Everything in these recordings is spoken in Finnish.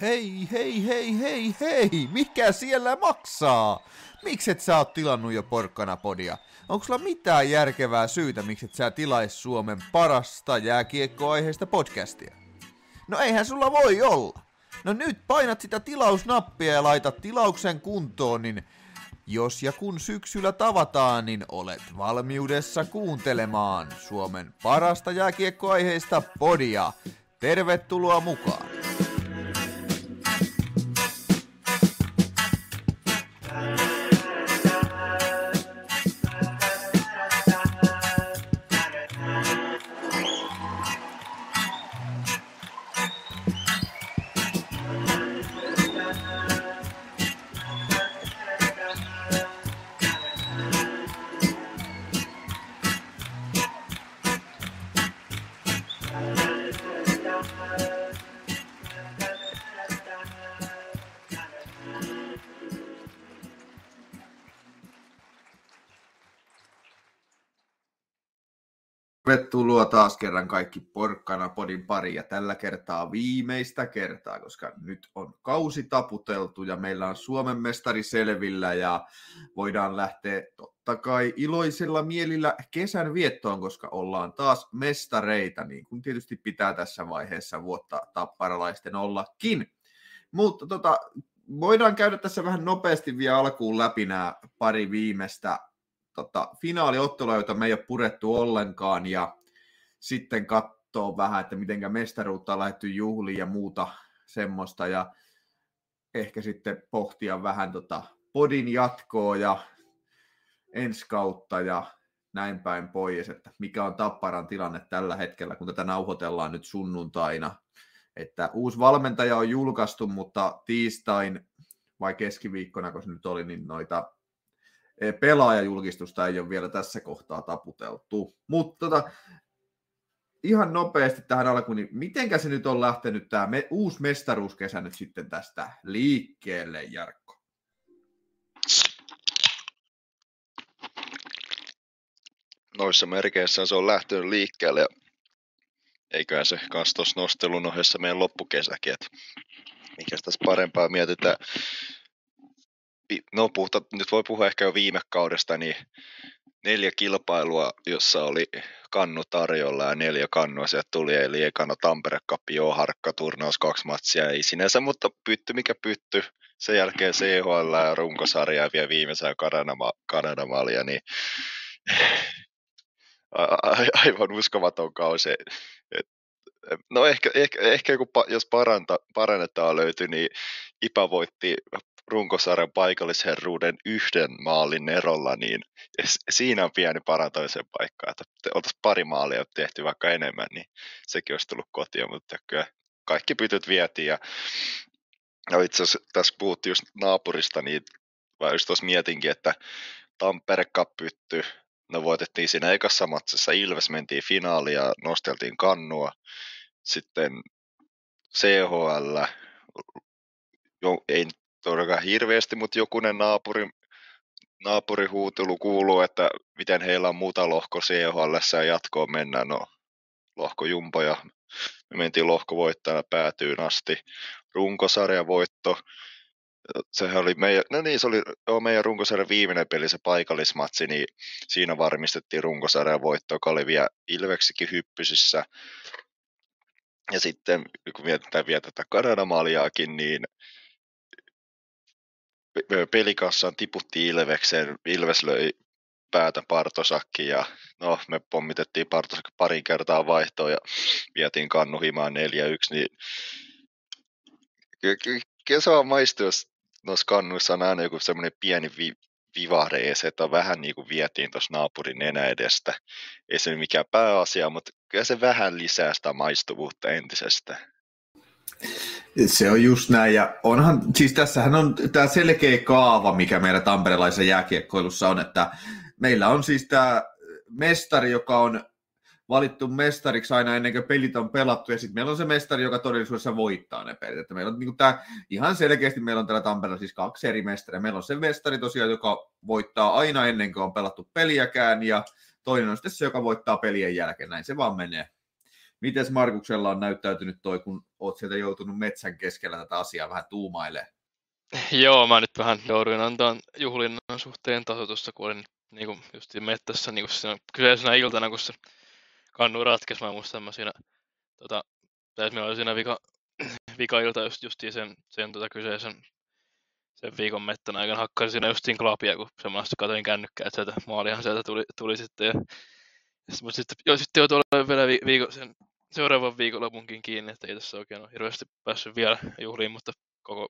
Hei, hei, hei, hei, hei, mikä siellä maksaa? Mikset sä oot tilannut jo porkkana podia? Onko sulla mitään järkevää syytä, miksi et sä tilais Suomen parasta jääkiekkoaiheista podcastia? No eihän sulla voi olla. No nyt painat sitä tilausnappia ja laitat tilauksen kuntoon, niin jos ja kun syksyllä tavataan, niin olet valmiudessa kuuntelemaan Suomen parasta jääkiekkoaiheista podia. Tervetuloa mukaan! Tervetuloa taas kerran kaikki Porkkana podin pari ja tällä kertaa viimeistä kertaa, koska nyt on kausi taputeltu ja meillä on Suomen mestari selvillä ja voidaan lähteä totta kai iloisella mielillä kesän viettoon, koska ollaan taas mestareita, niin kuin tietysti pitää tässä vaiheessa vuotta tapparalaisten ollakin. Mutta tota, voidaan käydä tässä vähän nopeasti vielä alkuun läpi nämä pari viimeistä tota, finaaliottelua, joita me ei ole purettu ollenkaan, ja sitten katsoa vähän, että miten mestaruutta on lähdetty juhliin ja muuta semmoista, ja ehkä sitten pohtia vähän tota podin jatkoa ja ensi kautta ja näin päin pois, että mikä on Tapparan tilanne tällä hetkellä, kun tätä nauhoitellaan nyt sunnuntaina. Että uusi valmentaja on julkaistu, mutta tiistain vai keskiviikkona, kun se nyt oli, niin noita E, pelaajajulkistusta ei ole vielä tässä kohtaa taputeltu. Mutta tota, ihan nopeasti tähän alkuun, niin mitenkä se nyt on lähtenyt tämä me, uusi mestaruuskesä nyt sitten tästä liikkeelle, Jarkko? Noissa merkeissä se on lähtenyt liikkeelle eiköhän se kans tuossa nostelun ohessa meidän loppukesäkin, että mikä tässä parempaa mietitään no puhuta, nyt voi puhua ehkä jo viime kaudesta, niin neljä kilpailua, jossa oli kannu tarjolla ja neljä kannua sieltä tuli, eli ekana Tampere Cup, joo, harkka turnaus, kaksi matsia, ei sinänsä, mutta pytty mikä pytty, sen jälkeen CHL ja runkosarja ja vielä viimeisen Kanadamalia, niin aivan uskomaton kausi. No ehkä, ehkä, ehkä kun, jos paranta, parannetaan löytyi, niin IPA voitti runkosarjan paikallisherruuden yhden maalin erolla, niin siinä on pieni parantamisen paikka, että oltaisiin pari maalia tehty vaikka enemmän, niin sekin olisi tullut kotiin, mutta kyllä kaikki pytyt vietiin ja No itse asiassa tässä puhuttiin just naapurista, niin vai just tuossa mietinkin, että Tampere pytty, no voitettiin siinä ekassa matsissa, Ilves mentiin finaaliin ja nosteltiin kannua, sitten CHL, jo, ei todellakaan hirveästi, mutta jokunen naapuri, naapurihuutelu kuuluu, että miten heillä on muuta lohko CHL ja jatkoon mennään. No, lohko Jumpo ja me mentiin lohkovoittajana päätyyn asti. Runkosarjan voitto, sehän oli meidän, no niin, se oli joo, meidän runkosarjan viimeinen peli, se paikallismatsi, niin siinä varmistettiin runkosarjan voitto, joka oli vielä Ilveksikin hyppysissä. Ja sitten kun mietitään vielä tätä Kanadamaaliaakin, niin pelikassaan tiputtiin Ilvekseen, Ilves löi päätä Partosakki ja no, me pommitettiin Partosakki parin kertaa vaihtoon ja vietiin kannuhimaan 4-1, niin kyllä se vaan maistuu, jos noissa kannuissa on aina joku semmoinen pieni vi- vivahde se, että vähän niin kuin vietiin tuossa naapurin nenä edestä. Ei se mikään pääasia, mutta kyllä se vähän lisää sitä maistuvuutta entisestä. Se on just näin, ja onhan, siis tässähän on tämä selkeä kaava, mikä meillä tamperelaisessa jääkiekkoilussa on, että meillä on siis tämä mestari, joka on valittu mestariksi aina ennen kuin pelit on pelattu, ja sitten meillä on se mestari, joka todellisuudessa voittaa ne pelit. Että meillä on niin tämä, ihan selkeästi meillä on täällä Tampereella siis kaksi eri mestaria. Meillä on se mestari tosiaan, joka voittaa aina ennen kuin on pelattu peliäkään, ja toinen on sitten se, joka voittaa pelien jälkeen. Näin se vaan menee Miten Markuksella on näyttäytynyt toi, kun oot sieltä joutunut metsän keskellä tätä asiaa vähän tuumailemaan? Joo, mä nyt vähän jouduin antaa juhlinnan suhteen tasoitusta, kun olin niin kuin just mettässä niin kuin siinä kyseisenä iltana, kun se kannu ratkesi. Mä muistan, mä siinä, tota, tai meillä oli siinä vika, vika ilta just, just sen, sen tota kyseisen sen viikon mettän aikana hakkasin siinä justiin klapia, kun semmoista katsoin kännykkää, että sieltä maalihan sieltä tuli, tuli sitten. Ja, ja sitten, sitten, jo, sitten joutui olemaan vielä viikon, sen seuraavan viikonlopunkin kiinni, että ei tässä oikein ole hirveästi päässyt vielä juhliin, mutta koko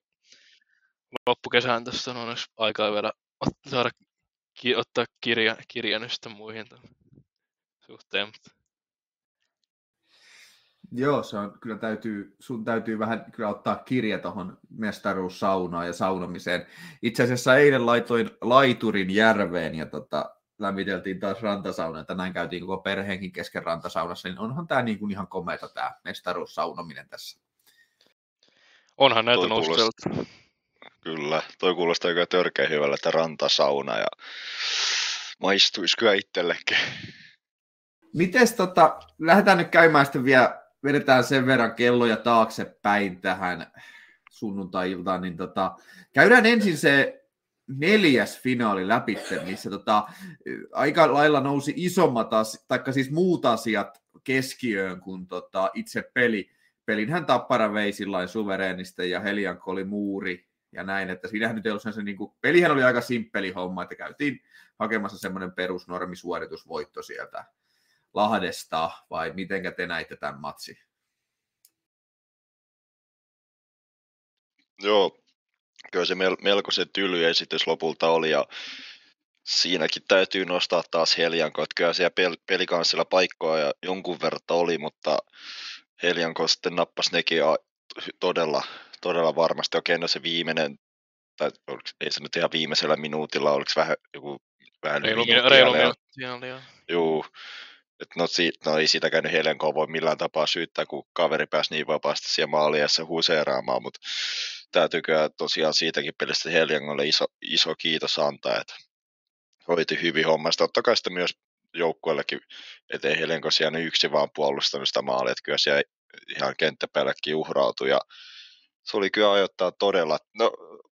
loppukesään tässä on onneksi aikaa vielä saada ki- ottaa kirja, kirjanystä muihin suhteen. Mutta Joo, se on, kyllä täytyy, sun täytyy vähän kyllä ottaa kirja tuohon mestaruussaunaan ja saunomiseen. Itse asiassa eilen laitoin laiturin järveen ja tota, lämmiteltiin taas rantasauna, että näin käytiin koko perheenkin kesken rantasaunassa, niin onhan tämä niin kuin ihan komeata tämä mestaruussaunominen tässä. Onhan näitä noussut Kyllä, toi kuulostaa aika törkeä hyvällä, että rantasauna ja maistuisi kyllä itsellekin. Mites tota, lähdetään nyt käymään sitten vielä, vedetään sen verran kelloja taaksepäin tähän sunnuntai-iltaan, niin tota, käydään ensin se neljäs finaali läpi, missä tota, aika lailla nousi isommat, asiat, taikka siis muut asiat keskiöön kuin tota, itse peli. Pelinhän Tappara vei sillain suvereenista ja Helianko oli muuri ja näin, että siinähän nyt ei ollut se, niin kuin, pelihän oli aika simppeli homma, että käytiin hakemassa semmoinen perusnormisuoritusvoitto sieltä Lahdesta, vai miten te näitte tämän matsi? Joo, kyllä se melkoisen tyly esitys lopulta oli, ja siinäkin täytyy nostaa taas Helianko, että kyllä siellä pel- pelikanssilla paikkoa ja jonkun verran oli, mutta Helianko sitten nappasi nekin todella, todella varmasti. Okei, no se viimeinen, tai oliko, ei se nyt ihan viimeisellä minuutilla, oliko vähän joku vähän reilu, reilu minuuttia. Juu, et no, si- no ei sitä käynyt Helenkoa voi millään tapaa syyttää, kun kaveri pääsi niin vapaasti siellä maaliassa huseeraamaan, mutta täytyykö tosiaan siitäkin pelistä Helengolle iso, iso kiitos antaa, että hoiti hyvin hommasta. Totta kai sitä myös joukkueellekin, ettei Helenko siellä yksi vaan puolustanut sitä maalia, että kyllä siellä ihan kenttäpäällekin uhrautui ja se oli kyllä ajoittaa todella, no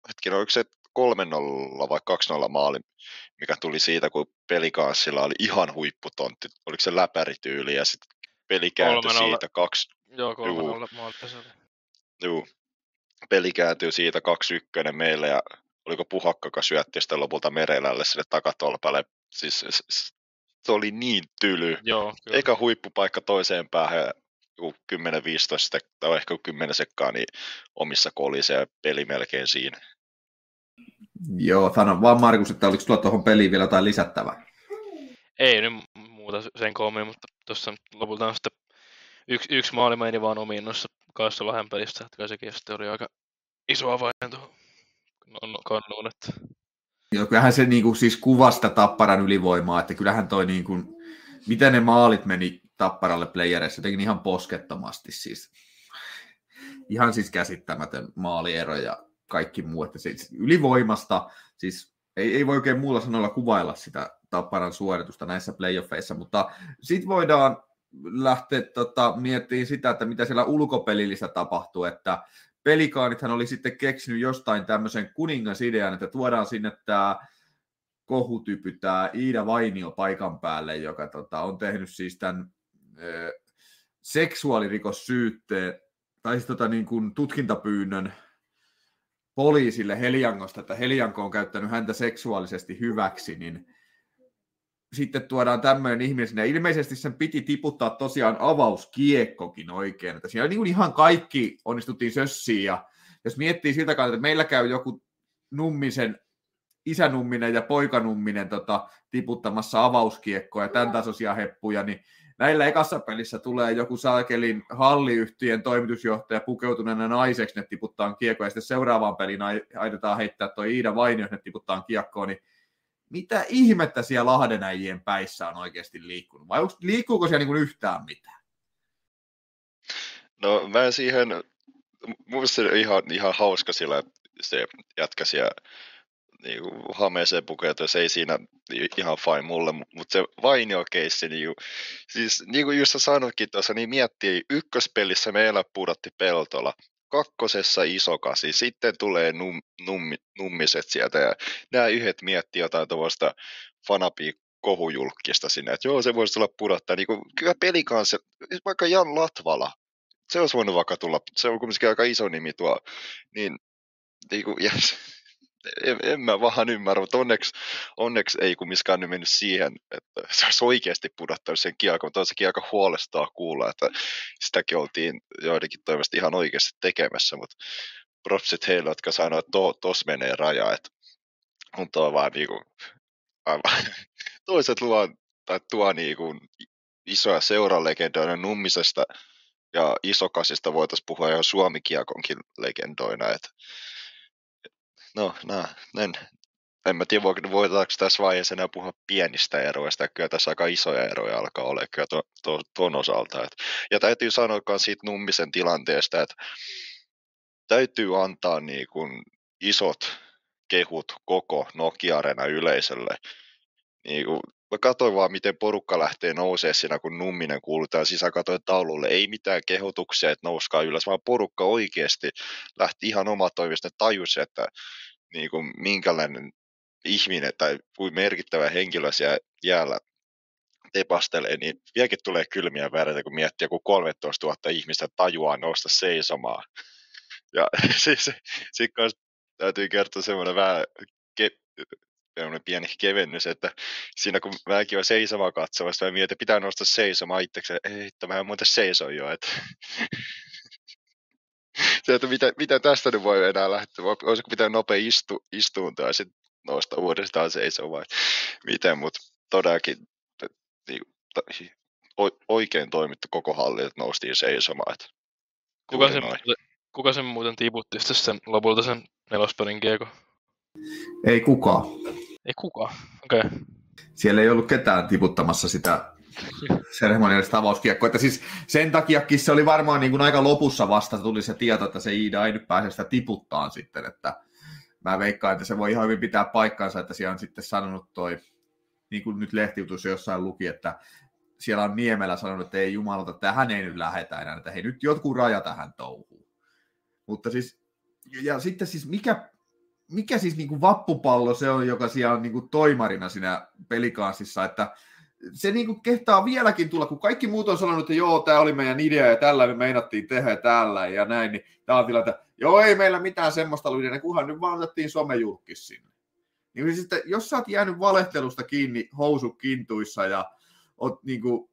hetken, oliko se 3-0 vai 2-0 maali, mikä tuli siitä, kun pelikanssilla oli ihan huipputontti, oliko se läpärityyli ja sitten peli kääntyi siitä kaksi... Joo, 3-0 maali Joo, peli kääntyi siitä 2-1 meille ja oliko Puhakka, joka syötti sitten lopulta Merelälle sille takatolpalle. Siis se oli niin tyly. Joo, Eikä huippupaikka toiseen päähän 10-15 tai ehkä 10 sekkaa, niin omissa kolisee peli melkein siinä. Joo, sano vaan Markus, että oliko tulla tuohon peliin vielä jotain lisättävää? Ei nyt muuta sen koomiin, mutta tuossa lopulta on sitten yksi, yksi maali meni vaan omiin noissa kanssa vähän pelistä, että sekin sitten oli aika iso avain kannuun. Että... Joo, kyllähän se kuin, siis kuvasta Tapparan ylivoimaa, että kyllähän toi niin kuin, miten ne maalit meni Tapparalle playereissa, jotenkin ihan poskettomasti siis. Ihan siis käsittämätön maaliero ja kaikki muu, että siis ylivoimasta, siis ei, ei voi oikein muulla sanoilla kuvailla sitä Tapparan suoritusta näissä playoffeissa, mutta sitten voidaan lähteä tota, miettimään sitä, että mitä siellä ulkopelillistä tapahtuu, että pelikaanithan oli sitten keksinyt jostain tämmöisen kuningasidean, että tuodaan sinne tämä kohutypy, tämä Iida Vainio paikan päälle, joka tota, on tehnyt siis tämän ö, seksuaalirikossyytteen, tai siis tota, niin kuin tutkintapyynnön poliisille Heliangosta, että Helianko on käyttänyt häntä seksuaalisesti hyväksi, niin sitten tuodaan tämmöinen ihminen sinne. Ilmeisesti sen piti tiputtaa tosiaan avauskiekkokin oikein. Että siinä niin ihan kaikki onnistuttiin sössiin. Ja jos miettii siltä kannalta, että meillä käy joku nummisen, isänumminen ja poikanumminen tota, tiputtamassa avauskiekkoa ja tämän tasoisia heppuja, niin näillä ekassa pelissä tulee joku Salkelin halliyhtiön toimitusjohtaja pukeutuneena naiseksi, ne tiputtaa kiekkoa, ja sitten seuraavaan peliin aiotaan heittää tuo Iida Vainio, ne tiputtaa kiekkoa, niin mitä ihmettä siellä Lahdenäjien päissä on oikeasti liikkunut? Vai liikkuuko siellä niin yhtään mitään? No mä siihen, muista ihan, ihan hauska sillä se jätkä siellä niin kuin hameeseen pukeutua, se ei siinä ihan fine mulle, mutta se Vainio-keissi, niin kuin, siis niin kuin just sanoitkin tuossa, niin miettii, ykköspelissä meillä pudotti Peltola, kakkosessa isokasi, sitten tulee num, nummi, nummiset sieltä ja nämä yhdet miettii jotain tuosta fanapii kohujulkista sinne, että joo, se voisi tulla pudottaa. Niin kuin, kyllä pelikanssa, vaikka Jan Latvala, se olisi voinut vaikka tulla, se on kuitenkin aika iso nimi tuo, niin, niin kuin, yes, en, en mä vaan ymmärrä, mutta onneksi, onneksi ei kumminkaan nyt mennyt siihen, että se olisi oikeasti pudottanut sen kiekon, mutta on sekin aika huolestaa kuulla, että sitäkin oltiin joidenkin toimesta ihan oikeasti tekemässä, mutta propsit heille, jotka sanoivat, että to, tos menee raja, että on tuo vaan niin kuin, aivan, toiset luo, tai tuo niin kuin, isoja seuralegendoina Nummisesta ja Isokasista voitaisiin puhua ihan Suomikiekonkin legendoina, että no, no en, en mä tiedä, voitaanko tässä vaiheessa enää puhua pienistä eroista, kyllä tässä aika isoja eroja alkaa olla kyllä to, to, tuon osalta. Et, ja täytyy sanoa myös siitä Nummisen tilanteesta, että täytyy antaa niin kuin isot kehut koko Nokia-arena yleisölle. Niin kuin, mä katsoin vaan, miten porukka lähtee nousee siinä, kun Numminen kuulutaan sisään, katsoin taululle. Ei mitään kehotuksia, että nouskaa ylös, vaan porukka oikeasti lähti ihan omatoimisesti. Ne tajusi, että niin kuin, minkälainen ihminen tai kuin merkittävä henkilö siellä jäällä tepastelee, niin vieläkin tulee kylmiä väreitä, kun miettii, kun 13 000 ihmistä tajuaa nousta seisomaan. Ja siis, siis täytyy kertoa semmoinen vähän ke- pieni kevennys, että siinä kun mäkin olen seisomaan katsomassa, mä mietin, että pitää nousta seisomaan itsekseen, ei, että mä en muuten seiso jo, että se, että mitä, mitä tästä nyt voi enää lähteä, olisiko pitää nopea istu, istuuntua ja sitten nousta uudestaan seisomaan, miten, mutta todellakin niin, oikein toimittu koko halli, että noustiin seisomaan. Että kuka, sen, kuka sen muuten tiputti sen lopulta sen nelospelin kiekko? Ei kukaan. Ei kukaan, okei. Okay. Siellä ei ollut ketään tiputtamassa sitä seremoniallista avauskiekkoa. Että siis sen takiakin se oli varmaan niin kuin aika lopussa vasta tuli se tieto, että se Iida ei nyt pääse sitä tiputtaan sitten, että mä veikkaan, että se voi ihan hyvin pitää paikkansa, että siellä on sitten sanonut toi, niin kuin nyt lehtiutus jossain luki, että siellä on Niemelä sanonut, että ei jumalata, että tähän ei nyt lähetä enää, että hei nyt jotkut raja tähän touhuun. Mutta siis, ja sitten siis mikä, mikä siis niin kuin vappupallo se on, joka siellä on niin kuin toimarina siinä pelikanssissa, että se niin kuin kehtaa vieläkin tulla, kun kaikki muut on sanonut, että joo, tämä oli meidän idea ja tällä me meinattiin tehdä täällä ja näin, niin tämä on tilanne, että joo, ei meillä mitään semmoista ollut idea, kunhan nyt vaan otettiin somejulkis sinne. Niin sitten, jos sä oot jäänyt valehtelusta kiinni housukintuissa ja oot niin kuin,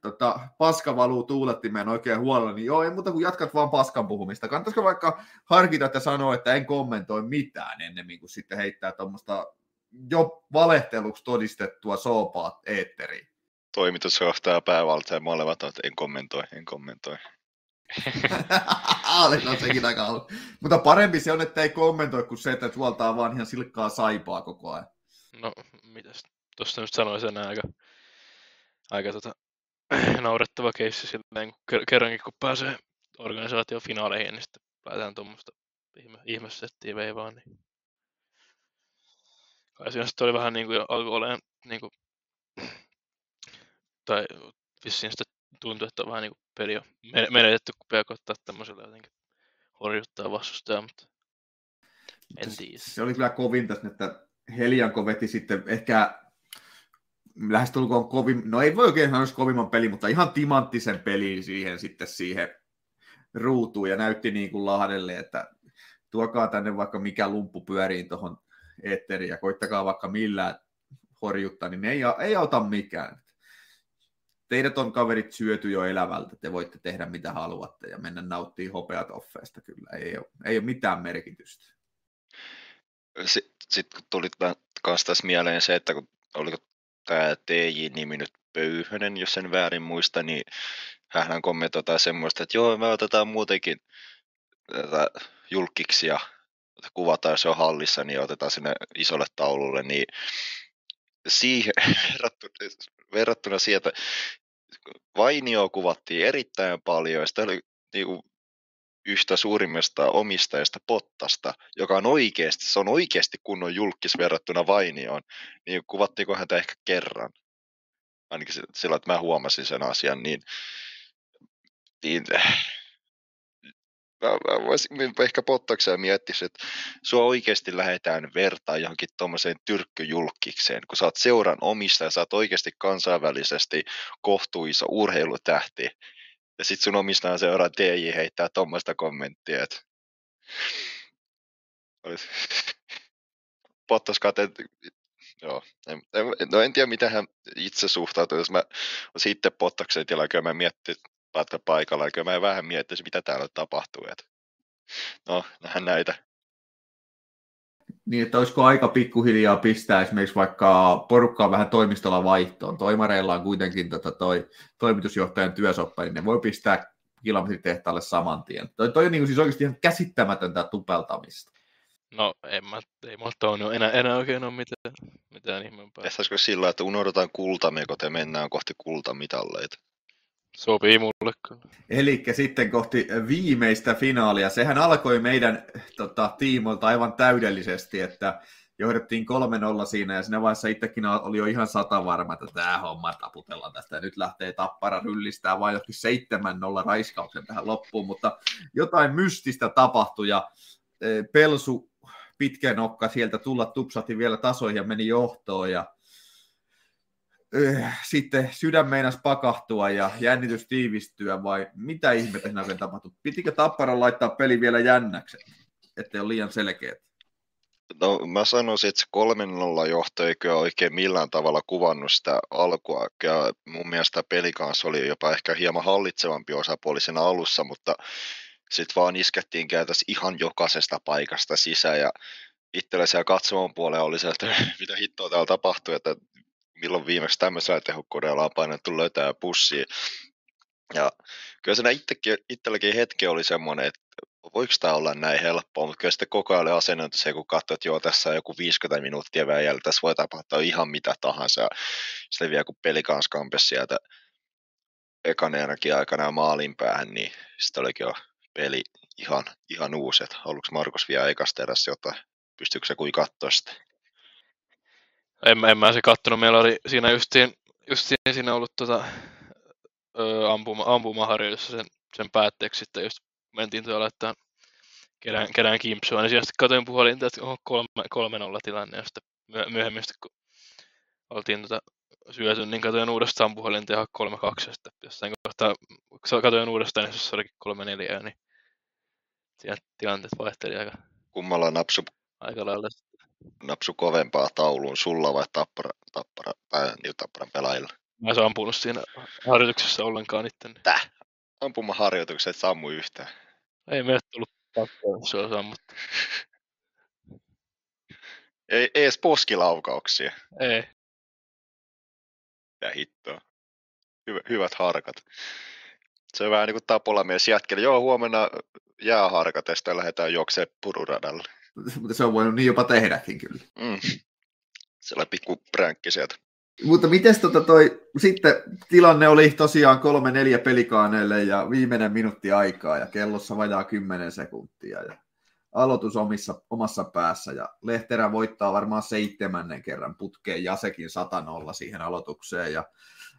tota, paska valuu tuulettimeen oikein huolella, niin joo, ei muuta kuin jatkat vaan paskan puhumista. Kannattaisiko vaikka harkita, että sanoa, että en kommentoi mitään ennemmin kuin sitten heittää tuommoista jo valehteluksi todistettua soopaa eetteriin. Toimitusjohtaja päävaltaja molemmat että en kommentoi, en kommentoi. Oli no sekin aika ollut. Mutta parempi se on, että ei kommentoi kuin se, että tuoltaa vaan ihan silkkaa saipaa koko ajan. No, mitäs tuosta nyt sanoisin enää aika, aika tota, naurettava keissi silleen, kun kerrankin kun pääsee organisaation finaaleihin, niin sitten päätään tuommoista ihme, ihmesettiä veivaan, niin kai siinä sitten oli vähän niin kuin alkoi olemaan niin kuin, tai vissiin sitten tuntui, että on vähän niin kuin peli on menetetty, kun pitää koittaa tämmöisellä jotenkin horjuttaa vastustajaa, mutta en tiedä. Se oli kyllä kovin tässä, että Helianko veti sitten ehkä lähestulkoon kovin, no ei voi oikein sanoa kovimman peli, mutta ihan timanttisen peliin siihen sitten siihen ruutuun ja näytti niin kuin Lahdelle, että tuokaa tänne vaikka mikä lumppu pyöriin tuohon eetteriin ja koittakaa vaikka millään horjuttaa, niin ei, ei auta mikään. Teidät on kaverit syöty jo elävältä, te voitte tehdä mitä haluatte ja mennä nauttimaan hopeat offeesta kyllä, ei ole, ei ole mitään merkitystä. Sitten sit tuli myös tässä mieleen se, että kun, oliko tämä TJ-nimi nyt Pöyhönen, jos sen väärin muista, niin hän kommentoi jotain semmoista, että joo, me otetaan muutenkin tätä julkiksi ja kuvataan, jos se on hallissa, niin otetaan sinne isolle taululle, niin siihen verrattuna, verrattuna sieltä Vainio kuvattiin erittäin paljon, ja sitä oli niin kuin, yhtä suurimmasta omistajasta Pottasta, joka on oikeasti, se on oikeasti kunnon julkis verrattuna Vainioon, niin kuvattiinko häntä ehkä kerran? Ainakin sillä, että mä huomasin sen asian, niin, niin mä, mä voisin ehkä Pottakseen miettisi, että sua oikeasti lähdetään vertaa johonkin tuommoiseen tyrkkyjulkikseen, kun sä oot seuran omistaja, sä oot oikeasti kansainvälisesti kohtuisa urheilutähti, ja sit sun omistajan seuraa DJ heittää tuommoista kommenttia, että olisi... Pottas kate... Joo, en, en, no en tiedä, miten hän itse suhtautuu, jos mä olisin itse Pottaksen tilalla, kyllä mä miettisin, paikalla, kyllä mä vähän miettisin, mitä täällä tapahtuu. Että... No, nähdään näitä. Niin, että olisiko aika pikkuhiljaa pistää esimerkiksi vaikka porukkaa vähän toimistolla vaihtoon. Toimareilla on kuitenkin tota toi toimitusjohtajan työsoppa, niin ne voi pistää kilometritehtaalle saman tien. Toi, toi on niin siis oikeasti ihan käsittämätöntä tupeltamista. No, en mä, ei mulla tuonut enää, enää oikein ole mitään, mitään ihmeempää. Tehtäisikö sillä, että unohdetaan kultamekot ja mennään kohti kultamitalleita? Sopii mulle kyllä. Eli sitten kohti viimeistä finaalia. Sehän alkoi meidän tota, tiimolta aivan täydellisesti, että johdettiin 3-0 siinä ja siinä vaiheessa itsekin oli jo ihan sata varma, että tämä homma taputellaan tästä nyt lähtee Tappara ryllistää vain johonkin 7-0 raiskauksen tähän loppuun, mutta jotain mystistä tapahtui ja e, Pelsu pitkä nokka sieltä tulla tupsahti vielä tasoihin ja meni johtoon ja sitten sydän meinas pakahtua ja jännitys tiivistyä vai mitä ihmettä siinä oikein tapahtui? Pitikö Tappara laittaa peli vielä jännäksi, ettei ole liian selkeät? No mä sanoisin, että se 3-0 johto ei kyllä oikein millään tavalla kuvannut sitä alkua. Ja mun mielestä peli kanssa oli jopa ehkä hieman hallitsevampi osapuoli siinä alussa, mutta sitten vaan iskettiin käytässä ihan jokaisesta paikasta sisään ja itsellä siellä katsomon puolella oli se, että mitä hittoa täällä tapahtui, että milloin viimeksi tämmöisellä tehokkoneella on painettu löytää pussiin. Ja kyllä siinä itselläkin hetki oli semmoinen, että voiko tämä olla näin helppoa, mutta kyllä sitten koko ajan asennettu se, kun katsoo, että joo, tässä on joku 50 minuuttia vielä jäljellä, tässä voi tapahtua ihan mitä tahansa. Ja sitten vielä kun peli kanssa sieltä ekanenakin aikana maalin päähän, niin sitten olikin jo peli ihan, ihan uusi. Että haluatko Markus vielä ekasta erässä jotain? Pystyykö se kuin katsoa sitä? En, en mä se kattonut, meillä oli siinä justiin, justiin siinä ollut tota, ö, ampuma, ampumaharjoitussa sen, sen päätteeksi sitten just mentiin tuolla, että kerään, kerään kimpsua, niin sitten katsoin puolinta, että on kolme, kolme nolla tilanne, ja sitten myöhemmin sitten, kun oltiin tota syöty, niin katsoin uudestaan puhelinta ja kolme kaksi, ja sitten jossain kohtaa katsoin uudestaan, niin se olikin kolme neljä, niin siinä tilanteet vaihteli aika, Kummalla napsu, aika lailla napsu kovempaa tauluun, sulla vai tappara, tappara, tai niin tapparan pelaajilla? Mä en ampunut siinä harjoituksessa ollenkaan itse. Täh? Ampumaharjoitukset sammu yhtään. Ei meille tullut pakkoa, se on sammuttu. Ei, ei edes poskilaukauksia. Ei. Ja hittoa. Hyvä, hyvät harkat. Se on vähän niin kuin Tapola mies jätkeli. Joo, huomenna jääharkat ja sitten lähdetään juoksemaan pururadalle. Mutta se on voinut niin jopa tehdäkin kyllä. Mm. Sellainen pikku pränkki sieltä. Mutta miten tota toi, sitten tilanne oli tosiaan kolme neljä pelikaaneelle ja viimeinen minuutti aikaa ja kellossa vajaa kymmenen sekuntia ja aloitus omissa, omassa päässä ja Lehterä voittaa varmaan seitsemännen kerran putkeen Jasekin 100 siihen aloitukseen ja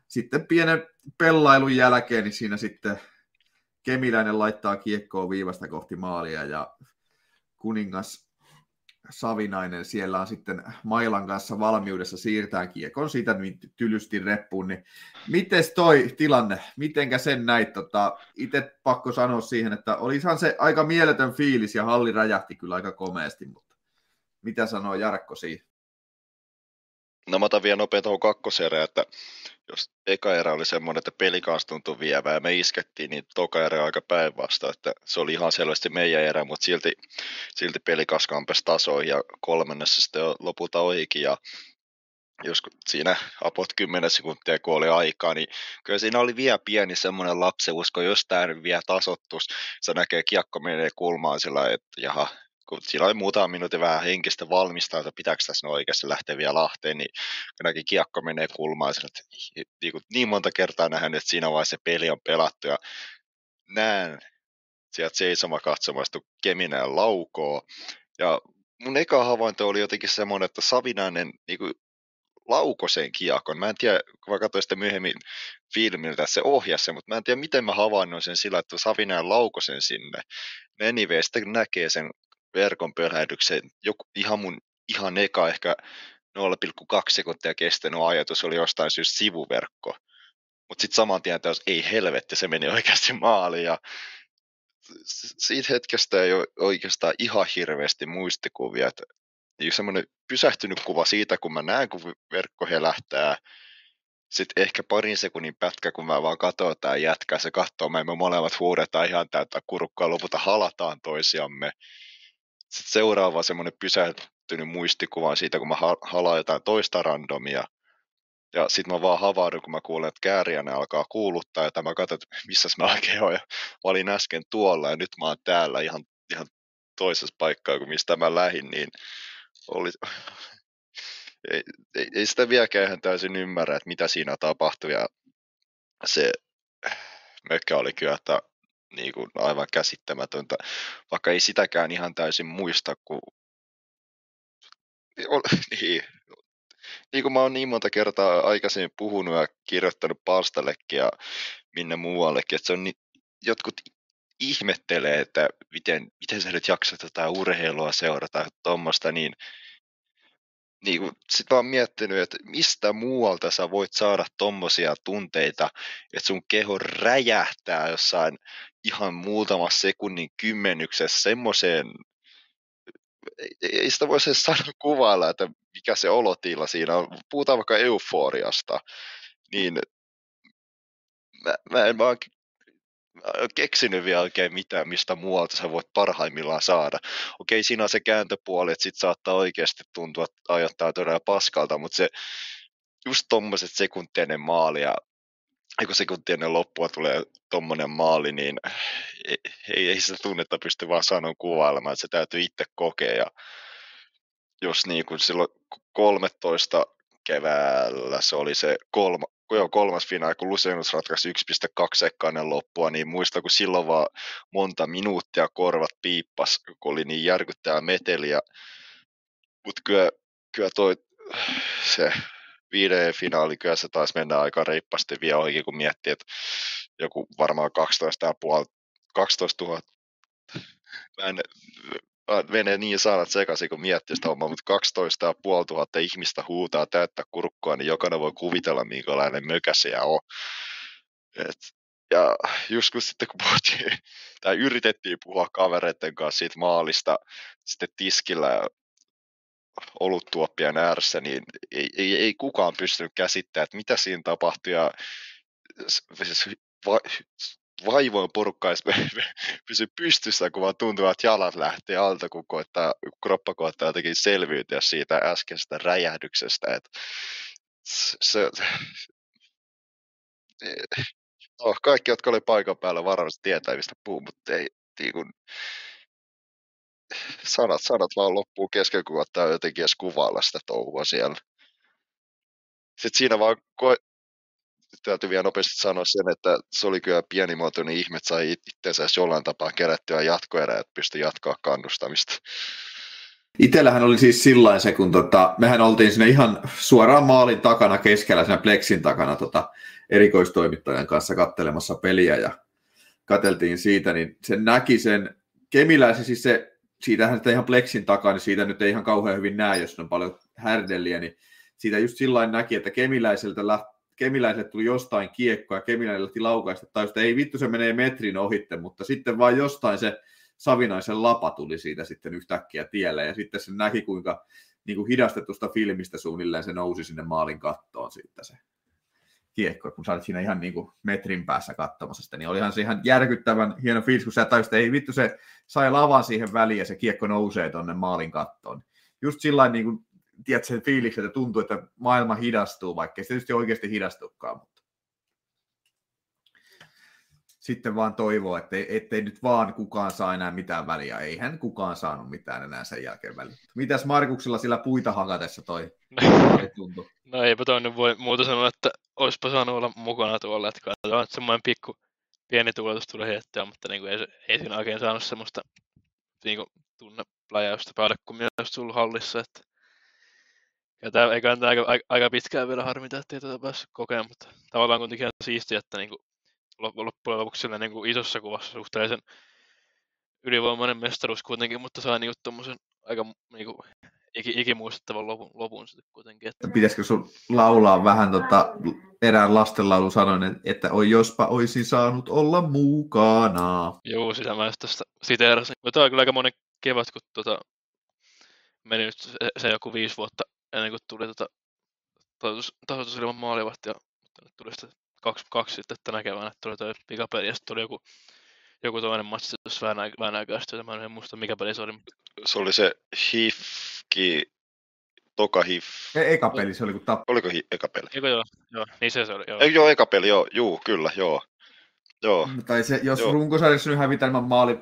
sitten pienen pellailun jälkeen niin siinä sitten Kemiläinen laittaa kiekkoa viivasta kohti maalia ja kuningas Savinainen siellä on sitten Mailan kanssa valmiudessa siirtää kiekon siitä tylysti reppuun, niin miten toi tilanne, mitenkä sen näit? Tota, Itse pakko sanoa siihen, että olisahan se aika mieletön fiilis ja halli räjähti kyllä aika komeasti, mutta mitä sanoo Jarkko siihen? No mä otan vielä nopein tuohon että jos eka erä oli semmoinen, että peli kanssa tuntui vievää ja me iskettiin, niin toka erä aika päinvasta, että se oli ihan selvästi meidän erä, mutta silti, silti peli kampesi tasoihin ja kolmannessa sitten lopulta ohikin ja jos siinä apot 10 sekuntia, kun oli aikaa, niin kyllä siinä oli vielä pieni semmoinen lapseusko, jos tämä nyt vielä tasottus, se näkee kiekko menee kulmaan sillä että jaha, kun siinä oli muutama minuutin vähän henkistä valmistaa, että pitääkö tässä oikeasti lähteä vielä Lahteen, niin näki kiekko menee kulmaan, että niin, niin monta kertaa nähnyt, että siinä vaiheessa se peli on pelattu ja näen sieltä seisoma katsomasta, kun Keminen laukoo. Ja mun eka havainto oli jotenkin semmoinen, että Savinainen niin kuin, laukoi sen kiekon. Mä en tiedä, kun mä katsoin sitä myöhemmin filmiltä, se ohjasi sen, mutta mä en tiedä, miten mä havainnoin sen sillä, että Savinainen laukoi sen sinne. Anyway, sitten näkee sen verkon pölähdyksen, joku, ihan mun ihan eka ehkä 0,2 sekuntia kestänyt ajatus oli jostain syystä sivuverkko. Mutta sitten saman tien taas, ei helvetti, se meni oikeasti maaliin. Ja siitä hetkestä ei ole oikeastaan ihan hirveästi muistikuvia. Että semmoinen pysähtynyt kuva siitä, kun mä näen, kun verkko helähtää. Sitten ehkä parin sekunnin pätkä, kun mä vaan katsoin tää jätkää, se katsoo, me molemmat huudetaan ihan täyttä kurukkaa, lopulta halataan toisiamme. Sitten seuraava semmoinen pysähtynyt muistikuva siitä, kun mä halaan jotain toista randomia. Ja sitten mä vaan havahdun, kun mä kuulen, että kääriäne alkaa kuuluttaa, ja mä katson, että missä mä oikein. Ja mä olin äsken tuolla, ja nyt mä oon täällä ihan, ihan toisessa paikkaa kuin mistä mä lähdin, niin oli... ei, ei, ei, sitä vieläkään ihan täysin ymmärrä, että mitä siinä tapahtui, ja se mökkä oli kyllä, että niin kuin aivan käsittämätöntä, vaikka ei sitäkään ihan täysin muista, kun niin, niin. Kuin mä oon niin monta kertaa aikaisemmin puhunut ja kirjoittanut palstallekin ja minne muuallekin, että se on niin, jotkut ihmettelee, että miten, miten sä nyt jaksat tätä urheilua seurata tuommoista, niin, niin kuin, sit oon miettinyt, että mistä muualta sä voit saada tommosia tunteita, että sun keho räjähtää jossain ihan muutama sekunnin kymmenyksessä semmoiseen ei, sitä voisi sanoa kuvailla, että mikä se olotila siinä on. Puhutaan vaikka euforiasta, niin mä, mä en vaan keksinyt vielä oikein mitään, mistä muualta sä voit parhaimmillaan saada. Okei, siinä on se kääntöpuoli, että sit saattaa oikeasti tuntua, ajattaa todella paskalta, mutta se just tommoset sekuntien maali ja kun sekunti ennen loppua tulee tuommoinen maali, niin ei, ei, sitä tunnetta pysty vaan sanomaan kuvailemaan, että se täytyy itse kokea. Ja jos niin kuin silloin 13 keväällä se oli se kolma, joo, kolmas finaali, kun Lucenus ratkaisi 1.2 sekkainen loppua, niin muista, kun silloin vaan monta minuuttia korvat piippas, kun oli niin järkyttävää meteliä. Mutta kyllä, kyllä toi, se viiden finaali kyllä se taisi mennä aika reippaasti vielä ohi, kun miettii, että joku varmaan 12 500, 12 000 mä en, menee niin sanat sekaisin, kun miettii sitä omaa, mutta 12 500 ihmistä huutaa täyttä kurkkoa, niin jokainen voi kuvitella, minkälainen mökäsiä on. Et, ja just kun sitten kun puhuttiin, tai yritettiin puhua kavereiden kanssa siitä maalista sitten tiskillä oluttuoppien ääressä, niin ei, ei, ei kukaan pystynyt käsittämään, että mitä siinä tapahtui. Ja va, vaivoin porukka edes pysy pystyssä, kun vaan tuntuu, että jalat lähtee alta, kun koittaa, kroppa koittaa jotenkin selviytyä siitä äskeisestä räjähdyksestä. Että se, no, kaikki, jotka oli paikan päällä varmasti tietää, mistä puhuu, mutta ei, niin kuin, sanat, sanat vaan loppuu kesken, kun ottaa jotenkin edes kuvailla sitä touhua siellä. Sitten siinä vaan täytyy vielä nopeasti sanoa sen, että se oli kyllä pienimuotoinen ihme, että sai itseensä jollain tapaa kerättyä jatkoerää, että pystyi jatkaa kannustamista. Itellähän oli siis sillä se, kun tota, mehän oltiin sinne ihan suoraan maalin takana keskellä, siinä Plexin takana tota, erikoistoimittajan kanssa kattelemassa peliä ja kateltiin siitä, niin se näki sen Kemiläisen, siis se siitähän sitä ihan Plexin takaa, niin siitä nyt ei ihan kauhean hyvin näe, jos on paljon härdelliä, niin siitä just sillä näki, että kemiläiseltä lähti Kemiläiselle tuli jostain kiekkoa ja Kemiläiselle lähti laukaista, tai ei vittu se menee metrin ohitte, mutta sitten vaan jostain se Savinaisen lapa tuli siitä sitten yhtäkkiä tielle, ja sitten se näki, kuinka niin kuin hidastetusta filmistä suunnilleen se nousi sinne maalin kattoon siitä se kiekko, kun sä olit siinä ihan niin kuin metrin päässä katsomassa sitä, niin olihan se ihan järkyttävän hieno fiilis, kun sä tajusit, ei vittu se sai lavan siihen väliin ja se kiekko nousee tuonne maalin kattoon. Just sillä niin kuin, tiedät sen fiiliksen, että tuntuu, että maailma hidastuu, vaikka se tietysti oikeasti hidastukaan, mutta sitten vaan toivoo, että ettei nyt vaan kukaan saa enää mitään väliä. Eihän kukaan saanut mitään enää sen jälkeen väliä. Mitäs Markuksella sillä puita hakatessa toi tuntui? No eipä toinen voi muuta sanoa, että olisipa saanut olla mukana tuolla, että katsotaan, että semmoinen pikku pieni tuuletus tuli heitettyä, mutta niin kuin ei, ei siinä oikein saanut semmoista niin kuin, tunnepläjäystä päälle, kun minä olisi tullut hallissa. Että... Ja tämä, eikä tämä aika, aika, pitkään vielä harmita, että ei tätä päässyt kokemaan, mutta tavallaan kuitenkin ihan siistiä, että niin kuin, loppujen lopuksi sillä niin kuin isossa kuvassa suhteellisen ylivoimainen mestaruus kuitenkin, mutta sai niin tuommoisen aika niin kuin, ikimuistettavan lopun, lopun sitten kuitenkin. Että... Pitäisikö sun laulaa vähän tota, erään lastenlaulun sanoen, että oi jospa olisin saanut olla mukana. Joo, sitä mä just tästä siteerasin. Mutta on kyllä aika monen kevät, kun tota, meni nyt se, se, joku viisi vuotta ennen kuin tuli tota, tasoitus ilman maalivahtia, mutta nyt tuli sitten kaksi, kaksi sitten tänä keväänä, tuli toi pikapeli ja sitten tuli joku joku toinen matsi tuossa vähän, vähän aikaa sitten, mä en muista mikä peli se oli. Se oli se Hifki, Toka Hif. E- eka peli se oli kun tappoi. Oliko hi- eka peli? Eikö joo, joo, niin se, se oli, joo. Ei, joo, eka peli, joo, juu, kyllä, joo. Joo. Mm, tai se, jos joo. runkosarjassa nyt hävitään ilman maali,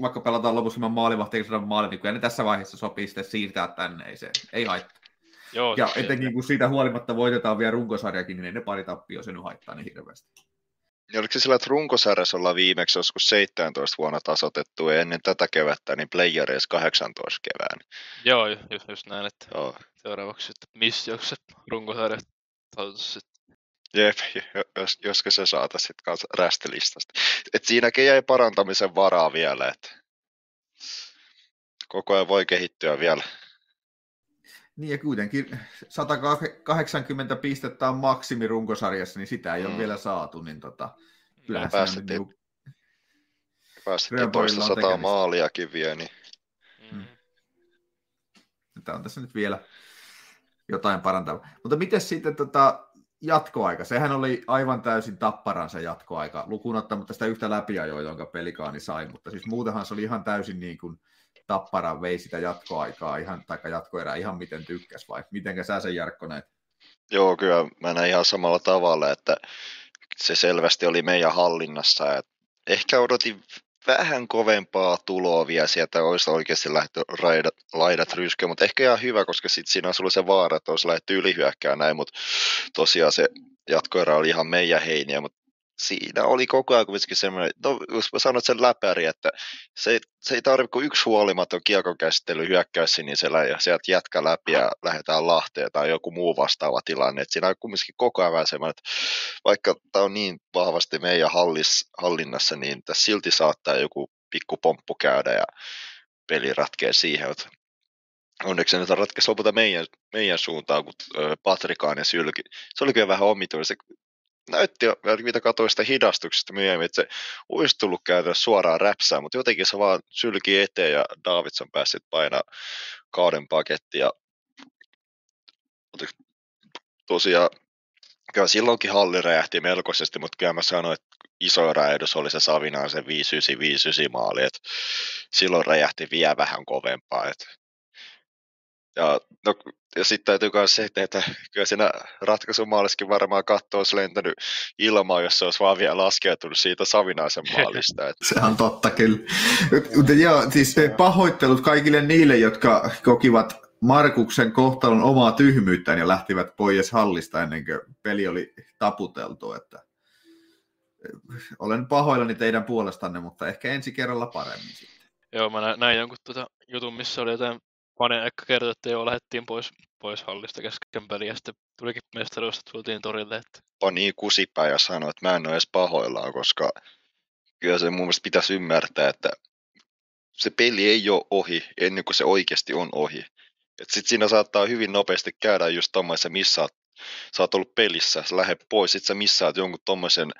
vaikka pelataan lopussa ilman maalivahtia, kun saadaan maali, niin kyllä ne tässä vaiheessa sopii sitten siirtää tänne, ei se, ei haittaa. Joo, ja etenkin kun siitä huolimatta voitetaan vielä runkosarjakin, niin ne pari tappio sen haittaa niin hirveästi. Niin oliko se sillä, että runkosarjassa ollaan viimeksi joskus 17 vuonna tasotettu ja ennen tätä kevättä, niin playereissa 18 kevään. Joo, just, just näin, että Joo. seuraavaksi että missä se runkosarja sitten. Jep, jos, josko se saataisiin sitten kanssa rästilistasta. Et siinäkin jäi parantamisen varaa vielä, että koko ajan voi kehittyä vielä. Niin ja kuitenkin 180 pistettä on maksimi runkosarjassa, niin sitä ei mm. ole vielä saatu, niin tota, kyllähän päästettiin, niin päästettiin toista sataa maaliakin vielä, niin... Mm. Tämä on tässä nyt vielä jotain parantavaa. Mutta miten sitten tota, jatkoaika? Sehän oli aivan täysin tapparan se jatkoaika, lukuun ottamatta sitä yhtä läpiajoa, jonka pelikaani sai, mutta siis muutenhan se oli ihan täysin niin kuin Tappara vei sitä jatkoaikaa ihan, tai jatkoerää ihan miten tykkäs, vai miten sä sen Jarkko näet? Joo, kyllä mä näin ihan samalla tavalla, että se selvästi oli meidän hallinnassa. Että ehkä odotin vähän kovempaa tuloa vielä sieltä, olisi oikeasti lähdetty raidat, laidat ryskyä, mutta ehkä ihan hyvä, koska sitten siinä ollut se vaara, että olisi lähdetty ylihyökkää näin, mutta tosiaan se jatkoerä oli ihan meidän heiniä, mutta siinä oli koko ajan kuitenkin semmoinen, no jos mä sanon sen läpäri, että se, se ei tarvitse kuin yksi huolimaton kiekokäsittely hyökkäys, niin se lä- sieltä jätkä läpi ja lähdetään Lahteen tai joku muu vastaava tilanne. Et siinä on kuitenkin koko ajan semmoinen, että vaikka tämä on niin vahvasti meidän hallis, hallinnassa, niin tässä silti saattaa joku pikku pomppu käydä ja peli ratkee siihen. Että onneksi se ratkaisi lopulta meidän, meidän suuntaan, kun Patrikaan ja Sylki. Se oli kyllä vähän omituinen. Se näytti, mitä katsoin sitä hidastuksesta myöhemmin, että se olisi tullut käytännössä suoraan räpsään, mutta jotenkin se vaan sylki eteen ja Davidson pääsi painaa kauden paketti ja tosiaan kyllä silloinkin halli räjähti melkoisesti, mutta kyllä mä sanoin, että iso räjähdys oli se Savinaan se 5-9 maali, että silloin räjähti vielä vähän kovempaa. Että ja, no, ja sitten täytyy myös se, että kyllä siinä ratkaisumaaliskin varmaan katto olisi lentänyt ilmaa, jos se olisi vaan vielä laskeutunut siitä Savinaisen maalista. Että... Se on totta kyllä. Mutta joo, siis pahoittelut kaikille niille, jotka kokivat Markuksen kohtalon omaa tyhmyyttään ja lähtivät pois hallista ennen kuin peli oli taputeltu. Että olen pahoillani teidän puolestanne, mutta ehkä ensi kerralla paremmin sitten. Joo, mä näin jonkun tuota jutun, missä oli jotain Pane ehkä kertoi, että joo, lähdettiin pois, pois hallista kesken peliä, ja sitten tulikin mestaruus, tultiin torille. Että... Pani kusipää ja sanoi, että mä en ole edes pahoillaan, koska kyllä se mun mielestä pitäisi ymmärtää, että se peli ei ole ohi ennen kuin se oikeasti on ohi. Sitten siinä saattaa hyvin nopeasti käydä just tommoisen, missä oot, sä oot ollut pelissä, sä lähdet pois, sit sä missaat jonkun tommoisen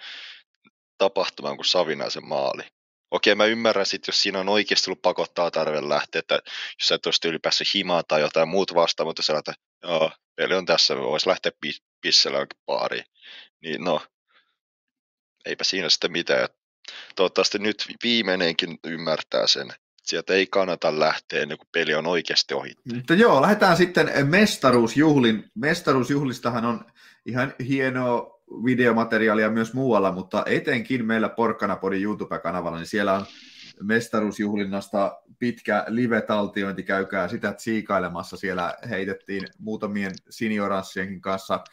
tapahtuman kuin Savinaisen maali okei, mä ymmärrän sitten, jos siinä on oikeasti ollut pakottaa tarve lähteä, että jos sä et olisi tyyli päässyt himaan tai jotain muuta vastaan, mutta sanotaan, että joo, peli on tässä, voisi lähteä pissellä baariin. Niin no, eipä siinä sitten mitään. Toivottavasti nyt viimeinenkin ymmärtää sen. Sieltä ei kannata lähteä ennen kuin peli on oikeasti ohi. Mutta joo, lähdetään sitten mestaruusjuhlin. Mestaruusjuhlistahan on ihan hienoa videomateriaalia myös muualla, mutta etenkin meillä Porkkanapodin YouTube-kanavalla, niin siellä on mestaruusjuhlinnasta pitkä live-taltiointi, käykää sitä tsiikailemassa. Siellä heitettiin muutamien senioranssienkin kanssa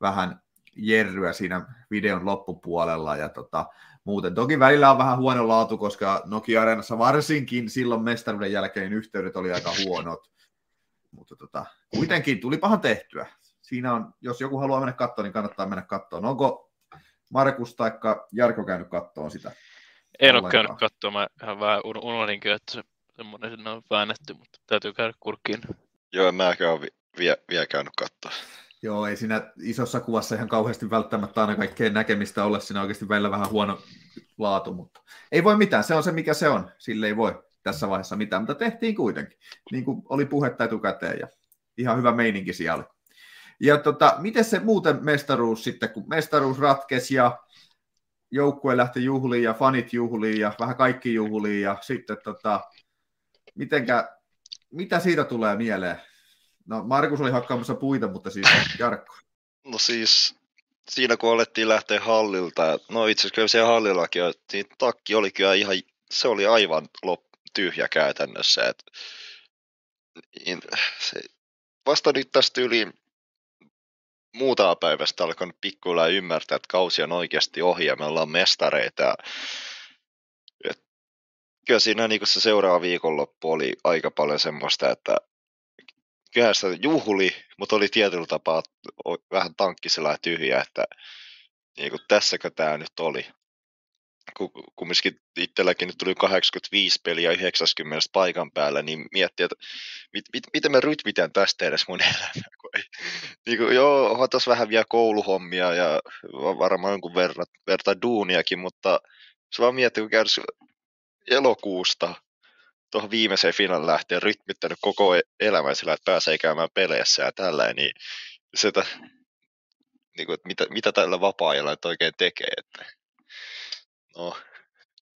vähän jerryä siinä videon loppupuolella, ja tota, muuten. Toki välillä on vähän huono laatu, koska Nokia Areenassa varsinkin silloin mestaruuden jälkeen yhteydet oli aika huonot. Mutta tota, kuitenkin tulipahan tehtyä. Siinä on, jos joku haluaa mennä katsoa, niin kannattaa mennä katsoa. onko Markus tai Jarko käynyt katsoa sitä? En ole käynyt katsoa, mä ihan vähän unohdinkin, että se semmoinen sinne on väännetty, mutta täytyy käydä kurkkiin. Joo, mä käyn vielä vie käynyt katsoa. Joo, ei siinä isossa kuvassa ihan kauheasti välttämättä aina kaikkea näkemistä ole. Siinä oikeasti välillä vähän huono laatu, mutta ei voi mitään. Se on se, mikä se on. Sille ei voi tässä vaiheessa mitään, mutta tehtiin kuitenkin. Niin kuin oli puhetta etukäteen ja ihan hyvä meininki siellä. Ja tota, miten se muuten mestaruus sitten, kun mestaruus ratkesi ja joukkue lähti juhliin ja fanit juhliin ja vähän kaikki juhliin ja sitten tota, mitenkä, mitä siitä tulee mieleen? No Markus oli hakkaamassa puita, mutta siis Jarkko. No siis siinä kun alettiin lähteä hallilta, no itse asiassa kyllä siellä hallillakin, niin takki oli kyllä ihan, se oli aivan lop, tyhjä käytännössä. Et, niin, se, vasta nyt tästä yli muutama päivästä alkanut pikkuilla ymmärtää, että kausi on oikeasti ohi ja me ollaan mestareita. Et, kyllä siinä niin se seuraava viikonloppu oli aika paljon semmoista, että kyllähän sitä juhli, mutta oli tietyllä tapaa vähän tankkisella ja tyhjä, että niin kuin tässäkö tämä nyt oli. Kumminkin itselläkin nyt tuli 85 peliä 90 paikan päällä, niin miettii, että mit, mit, miten me rytmitän tästä edes mun elämää. Niin kuin, joo, on tuossa vähän vielä kouluhommia ja varmaan jonkun verran, verta duuniakin, mutta se vaan miettii, kun käydään elokuusta tuohon viimeiseen finaalin lähtien rytmittänyt koko e-, elämän sillä, että pääsee käymään peleissä ja tällä, niin sitä, niin kuin, että mitä, mitä tällä vapaa-ajalla nyt oikein tekee. Että, no,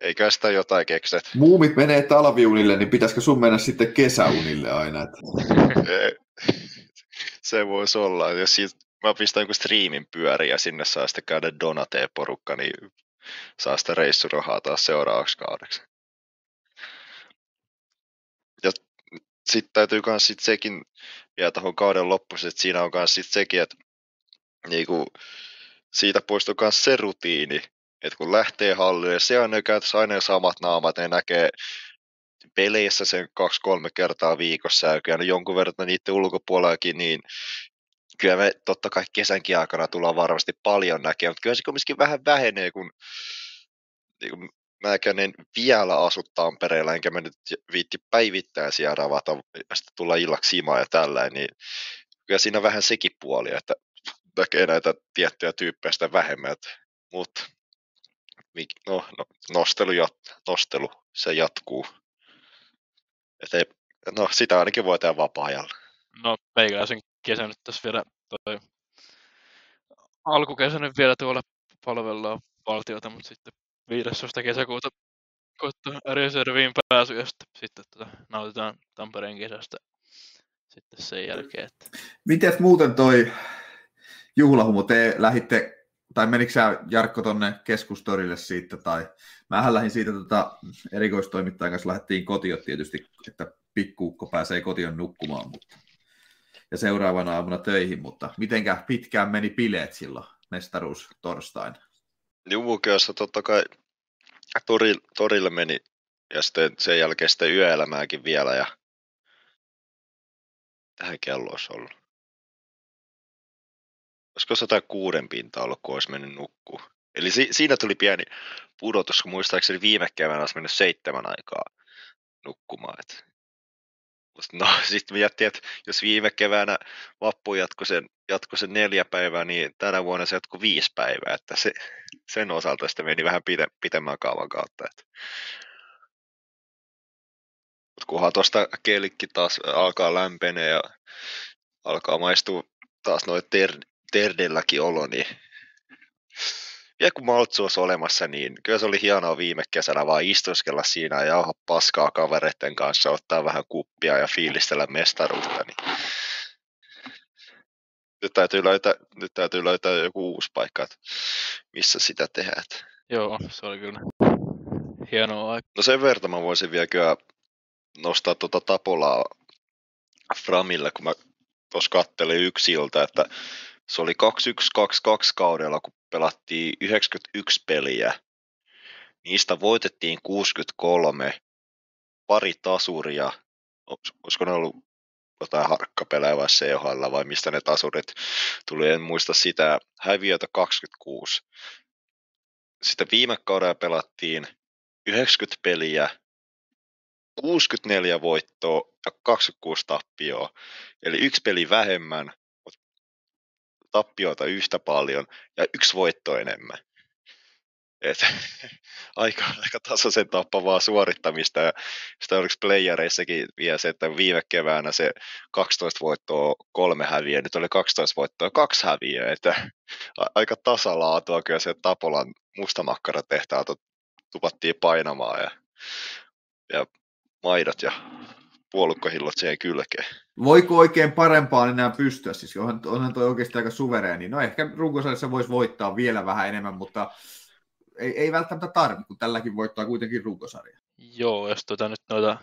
eikä sitä jotain keksiä. Muumit menee talviunille, niin pitäisikö sun mennä sitten kesäunille aina? Että... Se voisi olla. Jos siitä, mä pistän jonkun striimin pyöriä ja sinne saa sitten käydä Donate-porukka, niin saa sitä reissurahaa taas seuraavaksi kaudeksi. sitten täytyy myös sit sekin vielä tuohon kauden loppuun, että siinä on myös sit sekin, että niinku, siitä poistuu myös se rutiini, että kun lähtee hallille, se on käytössä aina samat naamat, ne näkee peleissä sen kaksi-kolme kertaa viikossa ja kyllä jonkun verran niiden ulkopuolellakin, niin kyllä me totta kai kesänkin aikana tullaan varmasti paljon näkemään, mutta kyllä se kumminkin vähän vähenee, kun niin kuin mäkään en vielä asu Tampereella, enkä mä nyt viitti päivittäin siellä ravata ja sitten tulla illaksi simaa ja tällä, niin kyllä siinä vähän sekin puoli, että näkee näitä tiettyjä tyyppejä sitä vähemmän, mutta no, no, nostelu, nostelu, se jatkuu. Et ei, no sitä ainakin voi tehdä vapaa-ajalla. No meikäläisen kesä nyt tässä vielä toi alkukesä nyt vielä tuolla palvellaan valtiota, mutta sitten 15. kesäkuuta koittaa reserviin pääsy ja sitten, sitten tota, nautitaan Tampereen kesästä sitten sen jälkeen. Että... Miten muuten toi juhlahumo, te lähditte, tai menikö sä Jarkko tonne keskustorille siitä, tai mähän lähdin siitä tota, erikoistoimittajan kanssa lähdettiin kotiin tietysti, että pikkuukko pääsee kotiin nukkumaan, mutta ja seuraavana aamuna töihin, mutta mitenkä pitkään meni bileet silloin mestaruus torstaina? Juvukeassa totta kai tori, torille meni ja sitten sen jälkeen sitten yöelämääkin vielä ja tähän kello olisi ollut. Olisiko 106 pinta ollut, kun olisi mennyt nukkuu. Eli si- siinä tuli pieni pudotus, kun muistaakseni viime keväänä olisi mennyt seitsemän aikaa nukkumaan. Et No sitten miettii, että jos viime keväänä vappu jatkoi sen, jatkoi sen neljä päivää, niin tänä vuonna se jatkoi viisi päivää, että se, sen osalta sitten meni vähän pite, pitemmän kaavan kautta. Että. Mut kunhan tuosta kelikki taas alkaa lämpenee ja alkaa maistua taas noin ter, terdelläkin olo, niin vielä kun Maltsu olisi olemassa, niin kyllä se oli hienoa viime kesänä vaan istuskella siinä ja jauha paskaa kavereiden kanssa, ottaa vähän kuppia ja fiilistellä mestaruutta. Niin nyt täytyy löytää, nyt täytyy löytää joku uusi paikka, että missä sitä tehdään. Joo, se oli kyllä hienoa aika. No sen verran mä voisin vielä kyllä nostaa tuota Tapolaa Framille, kun mä tuossa kattelin yksi ilta, että se oli 2-1-2-2 kaudella, kun pelattiin 91 peliä. Niistä voitettiin 63, pari tasuria, olisiko ne ollut jotain harkkapelejä vai CHL vai mistä ne tasurit tuli, en muista sitä, häviötä 26. Sitten viime kaudella pelattiin 90 peliä, 64 voittoa ja 26 tappioa. Eli yksi peli vähemmän, tappioita yhtä paljon ja yksi voitto enemmän. Et, aika, aika tasaisen tappavaa suorittamista ja sitä oliko playereissakin vielä se, että viime keväänä se 12 voittoa kolme häviä, nyt oli 12 voittoa kaksi häviä, että aika tasalaatua kyllä se Tapolan mustamakkaratehtaat tupattiin painamaan ja, ja maidot ja puolukkohillot siihen kylkeen. Voiko oikein parempaan enää pystyä? Siis onhan, onhan toi oikeasti aika suvereeni. No ehkä runkosarjassa voisi voittaa vielä vähän enemmän, mutta ei, ei välttämättä tarvi, kun tälläkin voittaa kuitenkin runkosarja. Joo, jos tuota nyt noita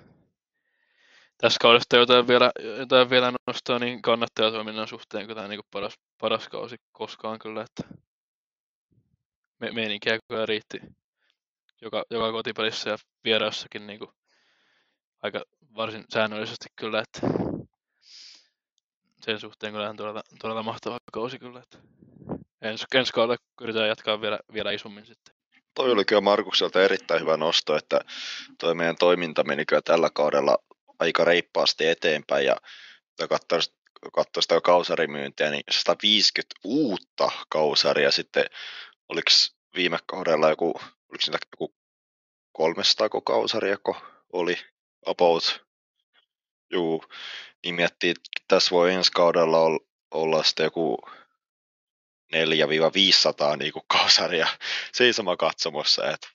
tässä kaudesta jotain vielä, jotain vielä nostaa, niin kannattajatoiminnan suhteen kyllä tämä niin paras, paras kausi koskaan kyllä, että me, meininkiä kyllä riitti joka, joka kotipelissä ja vieraassakin niin kuin aika varsin säännöllisesti kyllä, että sen suhteen kyllä todella, todella mahtava kausi kyllä, että ensi, ensi kaudella yritetään jatkaa vielä, vielä isommin sitten. Toi oli kyllä Markukselta erittäin hyvä nosto, että toi meidän toiminta meni kyllä tällä kaudella aika reippaasti eteenpäin ja katsoa sitä kausarimyyntiä, niin 150 uutta kausaria sitten, oliko viime kaudella joku, oliko niitä joku 300 kausaria, oli about, juu, niin miettii, että tässä voi ensi kaudella olla sitten joku 4-500 niin kausaria seisoma katsomossa, että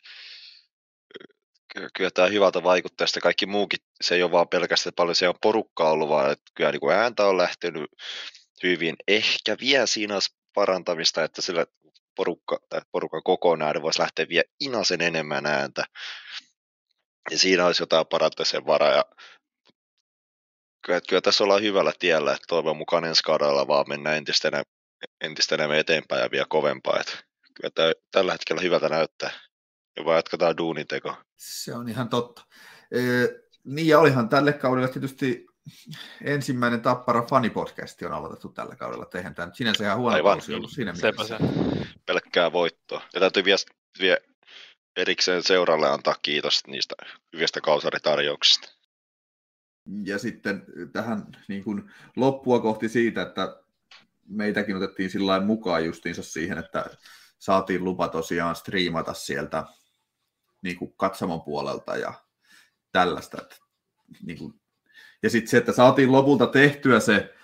kyllä tämä hyvältä vaikuttaa, sitten kaikki muukin, se ei ole vaan pelkästään paljon se on porukkaa ollut, vaan että kyllä niin kuin ääntä on lähtenyt hyvin. Ehkä vielä siinä parantamista, että sillä porukka, porukan kokonaan voisi lähteä vielä inasen enemmän ääntä. Ja siinä olisi jotain parantamisen varaa. Ja kyllä, kyllä tässä ollaan hyvällä tiellä, että toivon mukaan ensi kaudella vaan mennään entistä enemmän, entistä enemmän eteenpäin ja vielä kovempaa. Että kyllä tämä, tällä hetkellä hyvältä näyttää. Ja vaan jatketaan duunin teko. Se on ihan totta. E, niin ja olihan tälle kaudelle tietysti ensimmäinen Tappara fanipodcasti on aloitettu tällä kaudella. Eihän tämä sinänsä ihan huono Aivan. ollut siinä mielessä. Se. Pelkkää voittoa. Ja täytyy vielä, vielä erikseen seuralle antaa kiitos niistä hyvistä kausaritarjouksista. Ja sitten tähän niin kuin loppua kohti siitä, että meitäkin otettiin sillä mukaan justiinsa siihen, että saatiin lupa tosiaan striimata sieltä niin kuin katsomon puolelta ja tällaista. Että, niin kuin, ja sitten se, että saatiin lopulta tehtyä se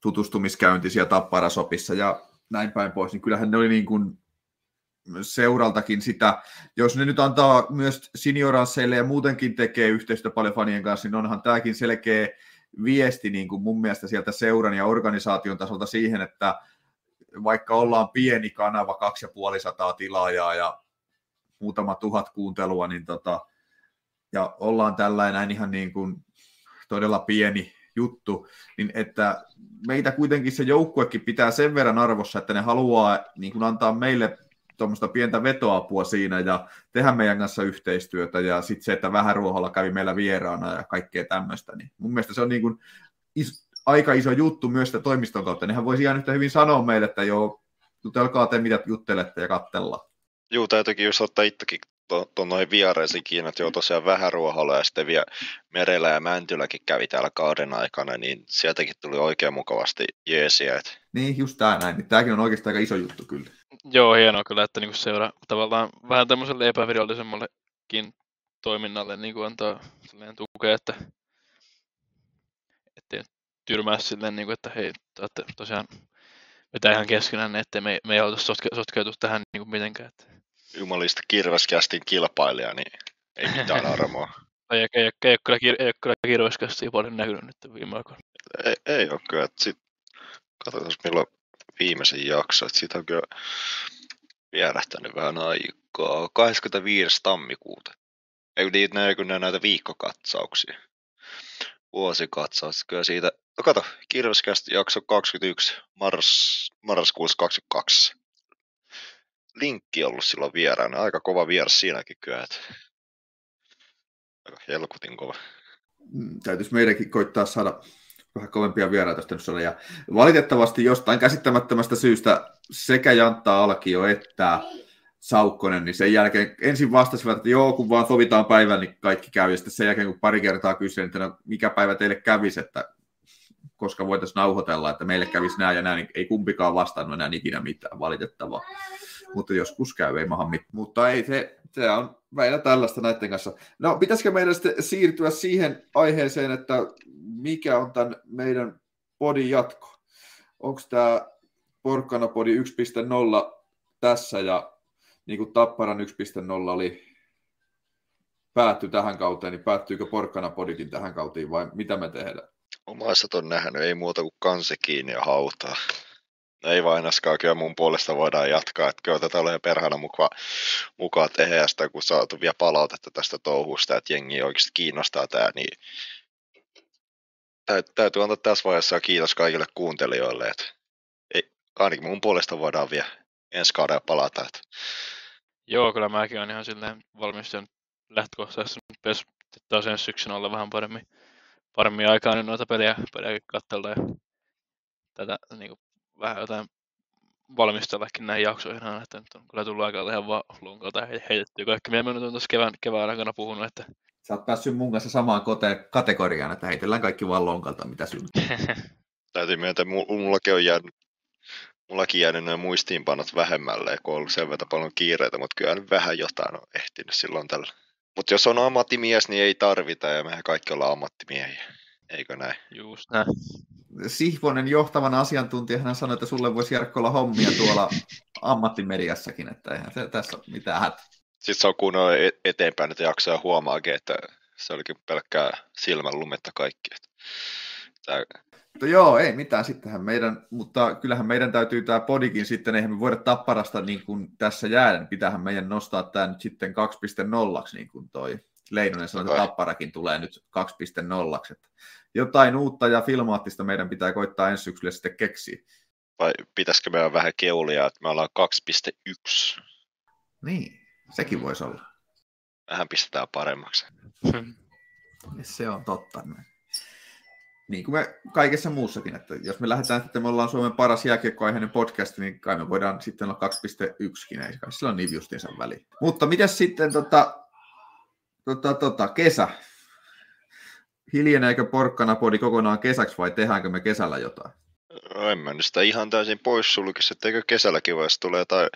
tutustumiskäynti siellä Tapparasopissa ja näin päin pois, niin kyllähän ne oli niin kuin seuraltakin sitä, jos ne nyt antaa myös senioransseille ja muutenkin tekee yhteistyötä paljon fanien kanssa, niin onhan tämäkin selkeä viesti niin kuin mun mielestä sieltä seuran ja organisaation tasolta siihen, että vaikka ollaan pieni kanava, kaksi ja puoli sataa tilaajaa ja muutama tuhat kuuntelua, niin tota, ja ollaan tällainen ihan niin kuin todella pieni juttu, niin että meitä kuitenkin se joukkuekin pitää sen verran arvossa, että ne haluaa niin kuin antaa meille tuommoista pientä vetoapua siinä ja tehdä meidän kanssa yhteistyötä ja sitten se, että vähän ruoholla kävi meillä vieraana ja kaikkea tämmöistä, niin mun mielestä se on niin kuin is, aika iso juttu myös sitä toimiston kautta. Nehän voisi ihan yhtä hyvin sanoa meille, että joo, jutelkaa te mitä juttelette ja kattellaan. Joo, täytyykin just ottaa itsekin tuon noihin viereisiin kiinni, että joo tosiaan vähän ruoholla ja sitten vielä Merellä ja Mäntyläkin kävi täällä kauden aikana, niin sieltäkin tuli oikein mukavasti jeesiä. Et. Niin, just tämä näin. Niin tämäkin on oikeastaan aika iso juttu kyllä. Joo, hienoa kyllä, että niinku seuraa tavallaan vähän tämmöiselle epävirallisemmallekin toiminnalle niin kuin antaa tukea, että ettei tyrmää silleen, niin kuin, että hei, te tosiaan vetää ihan keskenään, ettei me, me ei haluta sotke, sotkeutua tähän niin kuin mitenkään. Että... Jumalista kirveskästin kilpailija, niin ei mitään armoa. ei, ei, ei, ei, ole kyllä, ei ole kyllä kirveskästiä paljon näkynyt nyt viime aikoina. Ei, ei ole kyllä. Sit, katsotaan milloin viimeisen jakso, että siitä on kyllä vierähtänyt vähän aikaa. 25. tammikuuta. Ei niitä kun ne näitä viikkokatsauksia. Vuosikatsaus. Kyllä siitä, no kato, kirjaskästi jakso 21, mars, marraskuussa 22. linkki ollut silloin vieraana. Aika kova vieras siinäkin kyllä. Että... Aika helkutin kova. Mm, täytyisi meidänkin koittaa saada vähän kovempia vieraita tästä Ja valitettavasti jostain käsittämättömästä syystä sekä Jantta Alkio että Saukkonen, niin sen jälkeen ensin vastasivat, että joo, kun vaan sovitaan päivän, niin kaikki käy. Ja sitten sen jälkeen, kun pari kertaa kysyin, että no, mikä päivä teille kävisi, että koska voitaisiin nauhoitella, että meille kävisi näin ja näin, niin ei kumpikaan vastannut enää ikinä mitään, valitettavaa. Mutta joskus käy, ei maha mitään. Mutta ei, se, se on meillä tällaista näiden kanssa. No, pitäisikö meidän sitten siirtyä siihen aiheeseen, että mikä on tämän meidän podin jatko? Onko tämä Porkkana podi 1.0 tässä ja niin kuin Tapparan 1.0 oli päätty tähän kauteen, niin päättyykö Porkkana podikin tähän kauteen vai mitä me tehdään? Omaisat on nähnyt, ei muuta kuin kansi kiinni ja hautaa. Ei vainaskaan, kyllä mun puolesta voidaan jatkaa, että kyllä tätä ole perhana mukaan, mukaan tehdä, kun saatu vielä palautetta tästä touhusta, että jengi oikeasti kiinnostaa tämä, niin täytyy antaa tässä vaiheessa kiitos kaikille kuuntelijoille, että ei, ainakin mun puolesta voidaan vielä ensi kaudella palata. Että. Joo, kyllä mäkin olen ihan silleen valmistunut lähtökohtaisesti nyt taas ensi syksynä olla vähän paremmin, paremmin aikaa niin noita pelejä, pelejä katsella ja tätä niin kuin, vähän jotain valmistellakin näihin jaksoihin, että nyt on kyllä tullut aika ihan vaan lunkalta heitettyä kaikki, mitä me nyt on tuossa kevään, kevään aikana puhunut, että Sä oot päässyt mun kanssa samaan kote- kategoriaan, että heitellään kaikki vaan lonkalta, mitä syntyy. Täytyy myöntää, mullakin on jäänyt mullakin jäänyt noin muistiinpanot vähemmälle, kun on ollut sen verran paljon kiireitä, mutta kyllä nyt vähän jotain on ehtinyt silloin tällä. Mutta jos on ammattimies, niin ei tarvita, ja mehän kaikki ollaan ammattimiehiä. Eikö näin? Just näin. Sihvonen johtavana asiantuntijana hän sanoi, että sulle voisi Jarkko olla hommia tuolla ammattimediassakin, että eihän se tässä ole mitään hätä. Sitten se on kunnolla e- eteenpäin, että jaksaa huomaakin, että se olikin pelkkää silmän lumetta kaikki. Tämä mutta joo, ei mitään sittenhän meidän, mutta kyllähän meidän täytyy tämä podikin sitten, eihän me voida tapparasta niin kuin tässä jäädä, niin pitäähän meidän nostaa tämä nyt sitten 2.0, niin kuin toi Leinonen sanoi, että tapparakin tulee nyt 2.0. Että jotain uutta ja filmaattista meidän pitää koittaa ensi syksyllä sitten keksiä. Vai pitäisikö meidän vähän keulia, että me ollaan 2.1? Niin, sekin voisi olla. Vähän pistetään paremmaksi. Se on totta. Niin kuin me kaikessa muussakin, että jos me lähdetään, että me ollaan Suomen paras jääkiekkoaiheinen podcast, niin kai me voidaan sitten olla 2.1, ei kai sillä on niin justiinsa väliin. Mutta miten sitten tota, tota, tota, kesä? Hiljeneekö porkkana podi kokonaan kesäksi vai tehdäänkö me kesällä jotain? No, en mä nyt sitä ihan täysin poissulkisi, että eikö kesälläkin vai tulee jotain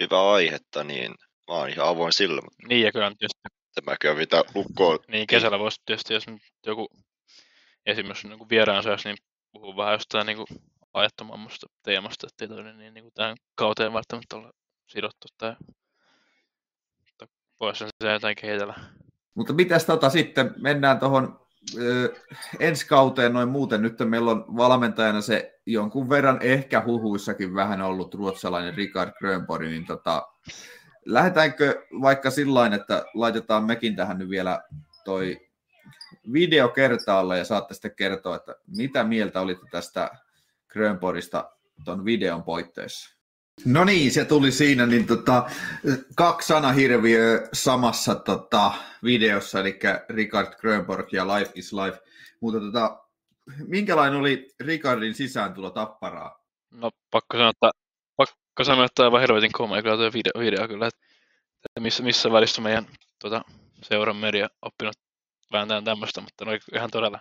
hyvää aihetta, niin mä oon ihan avoin sillä. Niin ja kyllä tietysti. Tämä kyllä mitä lukkoon. Niin kesällä voisi tietysti, jos joku esimerkiksi niin vieraan saisi, niin puhuu vähän jostain niin kuin ajattomammasta teemasta, ettei toi niin, niin kuin tähän kauteen välttämättä olla sidottu tai, voisi se jotain kehitellä. Mutta mitäs tota sitten, mennään tuohon ensi kauteen noin muuten. Nyt meillä on valmentajana se jonkun verran ehkä huhuissakin vähän ollut ruotsalainen Richard Grönborg, niin tota, lähdetäänkö vaikka sillä että laitetaan mekin tähän nyt vielä toi video kertaalle ja saatte sitten kertoa, että mitä mieltä olitte tästä Grönborgista tuon videon poitteessa. No niin, se tuli siinä, niin tota, kaksi sanahirviöä samassa tota, videossa, eli Richard Grönborg ja Life is Life. Mutta tota, minkälainen oli Richardin sisääntulo tapparaa? No pakko sanoa, että, pakko sanoa, että aivan helvetin komea kyllä tuo video, video kyllä, että, että missä, missä välissä meidän tota, seuran media oppinut vääntämään tämmöistä, mutta oli ihan todella,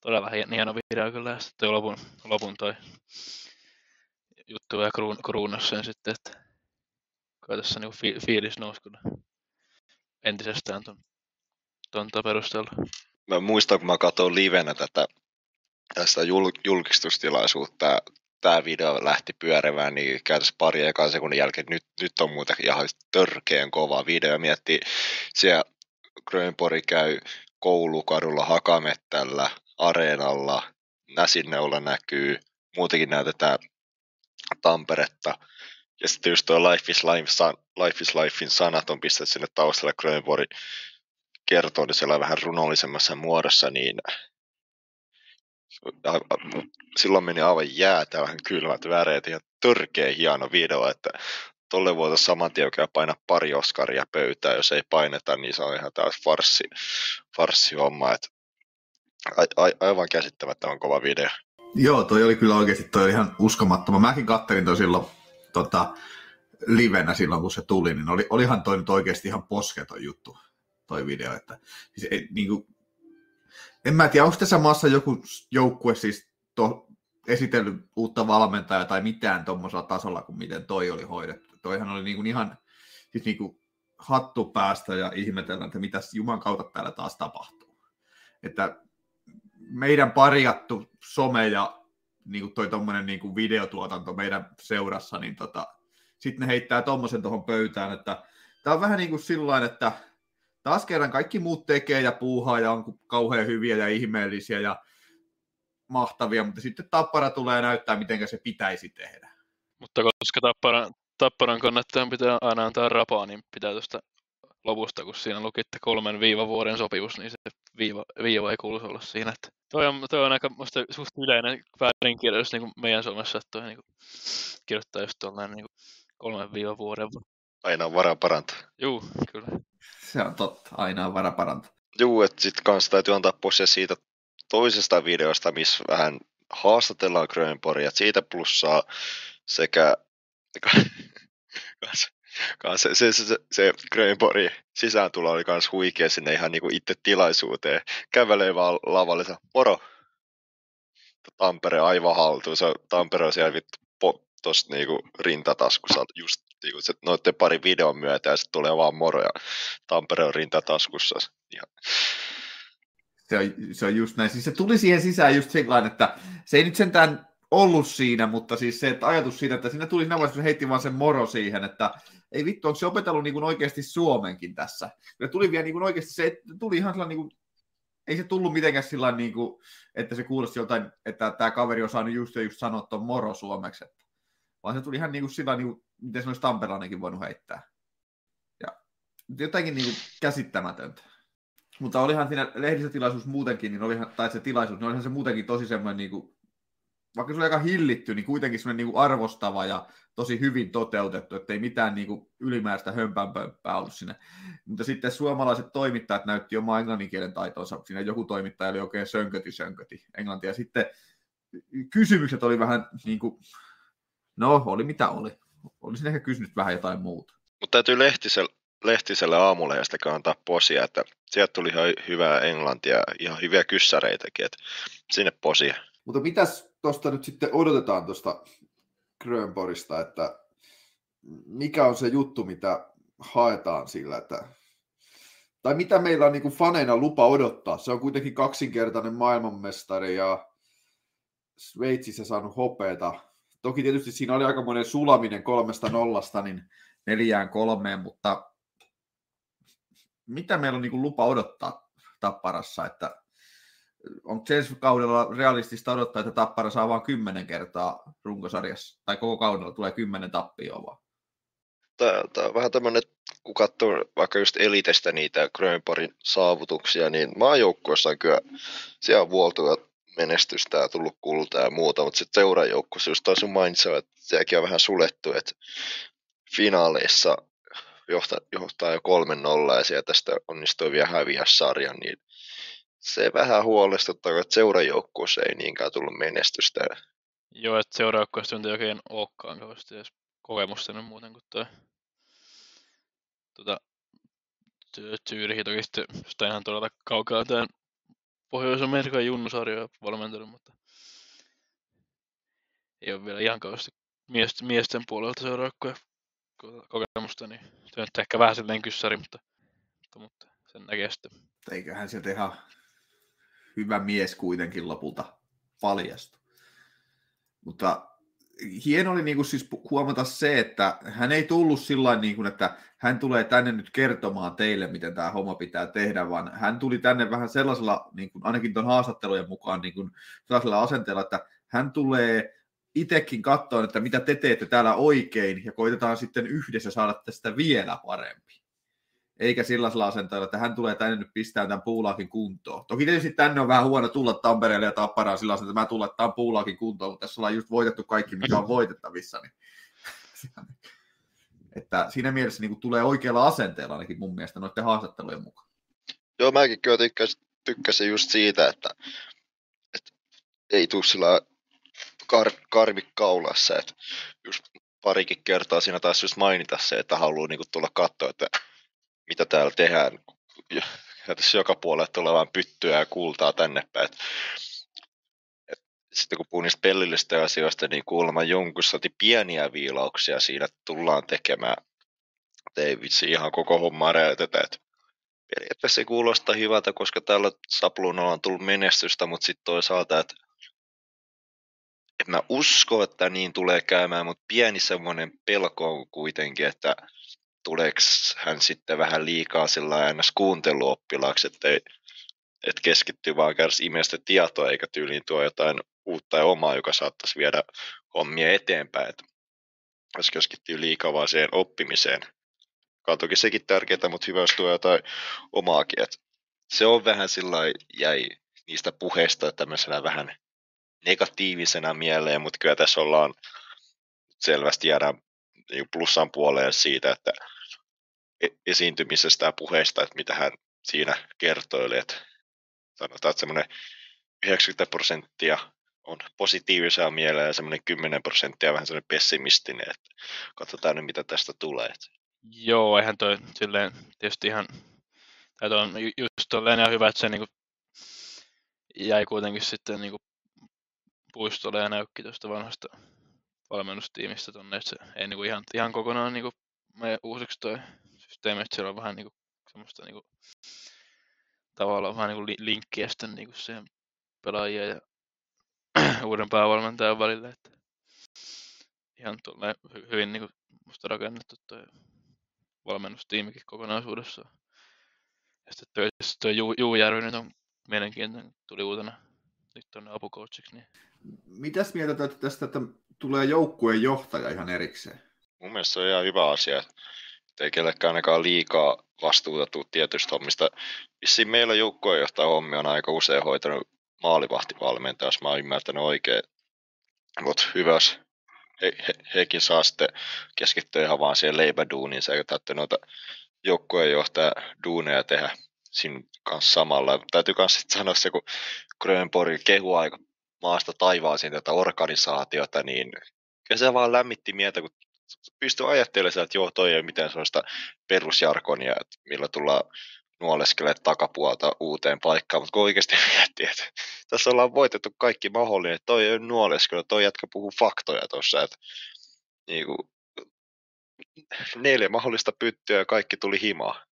todella hieno video kyllä. Ja sitten lopun, lopun toi juttu ja kruun, kruunas sen sitten, että kai tässä niinku fi, fiilis nousi kyllä entisestään ton, ton perusteella. Mä muistan, kun mä katsoin livenä tätä tästä jul, julkistustilaisuutta, tämä video lähti pyörivään, niin käytäisi pari ekaa sekunnin jälkeen, nyt, nyt on muuten ihan törkeän kova video. Miettii, siellä Grönborg käy koulukadulla Hakamettällä, areenalla, Näsinneulla näkyy, muutenkin näytetään Tamperetta. Ja sitten just tuo Life is, Life, Life is Lifein sanat on pistetty sinne taustalle Grönborg kertoo niin siellä vähän runollisemmassa muodossa, niin silloin meni aivan jäätävän kylmät väreet, ihan törkeä hieno video, että tolle voitaisiin saman tien painaa pari Oscaria pöytään, jos ei paineta, niin se on ihan taas farssi, farssi homma, että a, a, aivan käsittämättömän kova video. Joo, toi oli kyllä oikeasti toi oli ihan uskomattoman. Mäkin kattelin toi silloin tota, livenä silloin, kun se tuli, niin oli, olihan toi nyt oikeasti ihan posketon juttu, toi video. Että, siis ei, niin kuin, en mä tiedä, onko tässä maassa joku joukkue siis to, esitellyt uutta valmentajaa tai mitään tuommoisella tasolla kuin miten toi oli hoidettu. Toihan oli niin kuin ihan siis niin kuin hattu päästä ja ihmetellä, että mitä Juman kautta täällä taas tapahtuu. Että meidän parjattu some ja niin kuin toi tommonen niin kuin videotuotanto meidän seurassa, niin tota, sitten ne heittää tuommoisen tuohon pöytään, että tämä on vähän niin kuin sillä että taas kerran kaikki muut tekee ja puuhaa ja on kauhean hyviä ja ihmeellisiä ja mahtavia, mutta sitten Tappara tulee näyttää, miten se pitäisi tehdä. Mutta koska Tapparan, Tapparan kannattajan pitää aina antaa rapaa, niin pitää tuosta lopusta, kun siinä lukitte kolmen viiva vuoden sopimus, niin se viiva, viiva ei kuuluisi olla siinä. Että toi, on, toi on aika musta suht yleinen väärinkirjoitus niin meidän Suomessa, että toi niin kuin, kirjoittaa just tuollainen niin kolmen viiva vuoden. Aina on vara parantaa. Juu, kyllä. Se on totta, aina on vara parantaa. Juu, että sitten kanssa täytyy antaa posia siitä toisesta videosta, missä vähän haastatellaan Grönborgia, siitä plussaa sekä se, se, se, se Grönborgin sisääntulo oli myös huikea sinne ihan niinku itse tilaisuuteen. Kävelee vaan lavalle, se, moro! Tampere aivan haltuun. Se, Tampere on siellä vittu po, niinku rintataskussa just niinku se, noiden pari videon myötä ja sitten tulee vaan moro ja Tampere on rintataskussa. Ihan. Se on, se on just näin. Siis se tuli siihen sisään just sillä että se ei nyt sentään ollut siinä, mutta siis se että ajatus siitä, että siinä tuli siinä vaiheessa, heitti vaan sen moro siihen, että ei vittu, onko se opetellut niin kuin oikeasti suomenkin tässä. Ja tuli vielä niin kuin oikeasti, se tuli ihan sellainen niin kuin, ei se tullut mitenkään sillä niin kuin, että se kuulosti joltain, että tämä kaveri on saanut just ja just sanoa tuon moro suomeksi. Että, vaan se tuli ihan niin kuin sillä niin kuin, miten se olisi Tamperelainenkin voinut heittää. Ja jotenkin niin kuin käsittämätöntä. Mutta olihan siinä lehdistötilaisuus muutenkin, niin olihan, tai se tilaisuus, niin olihan se muutenkin tosi semmoinen, niin kuin, vaikka se oli aika hillitty, niin kuitenkin semmoinen niin kuin arvostava ja tosi hyvin toteutettu, ettei mitään niin kuin ylimääräistä hömpänpömppää ollut sinne. Mutta sitten suomalaiset toimittajat näytti omaa englanninkielen taitonsa. Siinä joku toimittaja oli oikein sönköti sönköti englantia. Sitten kysymykset oli vähän niin kuin, no oli mitä oli. Olisin ehkä kysynyt vähän jotain muuta. Mutta täytyy Lehtiselle, Lehtiselle aamulehdestä kantaa posia, että sieltä tuli ihan hyvää englantia, ihan hyviä kyssäreitäkin, että sinne posia. Mutta mitäs tuosta nyt sitten odotetaan tuosta Grönborista, että mikä on se juttu, mitä haetaan sillä, että tai mitä meillä on niin faneina lupa odottaa. Se on kuitenkin kaksinkertainen maailmanmestari ja Sveitsissä saanut hopeeta. Toki tietysti siinä oli aika monen sulaminen kolmesta nollasta, niin neljään kolmeen, mutta mitä meillä on niin lupa odottaa Tapparassa, että on ensi kaudella realistista odottaa, että Tappara saa vain kymmenen kertaa runkosarjassa, tai koko kaudella tulee kymmenen tappioa vaan? Tämä, tämä on vähän tämmöinen, kun katsoo vaikka just Elitestä niitä Grönborgin saavutuksia, niin maajoukkueessa on kyllä siellä on vuoltua menestystä ja tullut kultaa ja muuta, mutta sitten seurajoukkueessa just taas mainitsa, että sekin on vähän sulettu, että finaaleissa johtaa, johtaa jo 3-0 ja sieltä tästä onnistuu vielä häviä sarjan, niin se vähän huolestuttaa, että seurajoukkueessa ei niinkään tullut menestystä. Joo, että seurajoukkueessa on oikein olekaan kauheasti edes kokemusta nyt muuten kuin toi tuota, Tyyrihi toki sitten sitä ihan todella kaukaa tämän Pohjois-Amerikan junnusarjoja valmentanut, mutta ei ole vielä ihan kauheasti miesten, miesten puolelta seurajoukkueen kokemusta, niin se on ehkä vähän silleen kyssäri, mutta, mutta, mutta sen näkee sitten. Eiköhän sieltä ihan hyvä mies kuitenkin lopulta paljastu. Mutta hieno oli niin kuin siis huomata se, että hän ei tullut sillä niin kuin, että hän tulee tänne nyt kertomaan teille, miten tämä homma pitää tehdä, vaan hän tuli tänne vähän sellaisella, niin kuin, ainakin tuon haastattelujen mukaan, niin kuin, sellaisella asenteella, että hän tulee itsekin katsoa, että mitä te teette täällä oikein, ja koitetaan sitten yhdessä saada tästä vielä parempi eikä sillä asenteella, että hän tulee tänne nyt pistää tämän puulaakin kuntoon. Toki tietysti tänne on vähän huono tulla Tampereelle ja Tapparaan sillä että mä tulen tämän puulaakin kuntoon, mutta tässä ollaan just voitettu kaikki, mikä on voitettavissa. Niin... Että siinä mielessä niin tulee oikealla asenteella ainakin mun mielestä noiden haastattelujen mukaan. Joo, mäkin kyllä tykkäsin, tykkäsin just siitä, että, että ei tule sillä kar, karvi kaulassa, että just parikin kertaa siinä taisi just mainita se, että haluaa niin tulla katsoa, että mitä täällä tehdään. Ja tässä joka puolelle tulee vain pyttyä ja kultaa tänne päin. sitten kun puhun niistä pellillistä asioista, niin kuulemma jonkun saati pieniä viilauksia siinä tullaan tekemään. Ei vitsi ihan koko hommaa räjätetä. Et periaatteessa se kuulostaa hyvältä, koska tällä sapluunalla on tullut menestystä, mutta sitten toisaalta, että et mä uskon, että niin tulee käymään, mutta pieni semmoinen pelko on kuitenkin, että tuleeko hän sitten vähän liikaa sillä ns. kuunteluoppilaaksi, että ei, et keskittyy vaan kärsi imestä tietoa eikä tyyliin tuo jotain uutta ja omaa, joka saattaisi viedä hommia eteenpäin. Et jos keskittyy liikaa vaan siihen oppimiseen. Joka toki sekin tärkeää, mutta hyvä, jos tuo jotain omaakin. Et se on vähän sillä jäi niistä puheista tämmöisenä vähän negatiivisena mieleen, mutta kyllä tässä ollaan selvästi jäädään niin plussan puoleen siitä, että esiintymisestä ja puheesta, että mitä hän siinä kertoi, että sanotaan, että semmoinen 90 prosenttia on positiivisia mieleen ja semmoinen 10 prosenttia vähän semmoinen pessimistinen, että katsotaan nyt mitä tästä tulee. Joo, eihän toi silleen tietysti ihan, tai on just tolleen ihan hyvä, että se niinku jäi kuitenkin sitten niinku puistolle ja näykki tuosta vanhasta valmennustiimistä tonne, että se ei niinku ihan, ihan kokonaan niinku uusiksi toi systeemi, että siellä on vähän niinku semmoista niinku, tavallaan vähän niinku linkkiä sitten niinku siihen pelaajien ja uuden päävalmentajan välille, että ihan tuolle hyvin niinku musta rakennettu toi valmennustiimikin kokonaisuudessaan. Ja sitten toi, toi Ju, Juujärvi nyt on mielenkiintoinen, tuli uutena nyt tuonne apukoutseksi. Niin... Mitäs mieltä tästä, että tulee joukkueen johtaja ihan erikseen? Mun mielestä se on ihan hyvä asia, että ei kellekään ainakaan liikaa vastuuta tuu tietystä hommista. Vissiin meillä joukkueenjohtaja hommi on aika usein hoitanut maalivahtivalmentaja, jos mä oon ymmärtänyt oikein. Mutta hyvä, jos he, he, hekin saa sitten keskittyä ihan vaan siihen leipäduuniin, se ei tarvitse noita joukkueenjohtaja duuneja tehdä siinä kanssa samalla. Täytyy myös sanoa se, kun Grönborg kehu aika maasta taivaaseen tätä organisaatiota, niin kyllä se vaan lämmitti mieltä, kun pystyy ajattelemaan, että joo, toi ei ole mitään sellaista perusjarkonia, että millä tullaan nuoleskelemaan takapuolta uuteen paikkaan, mutta kun oikeasti miettii, että tässä ollaan voitettu kaikki mahdollinen, että toi ei ole nuoleskelu, toi jätkä puhuu faktoja tuossa, että niin kuin, neljä mahdollista pyttyä ja kaikki tuli himaa.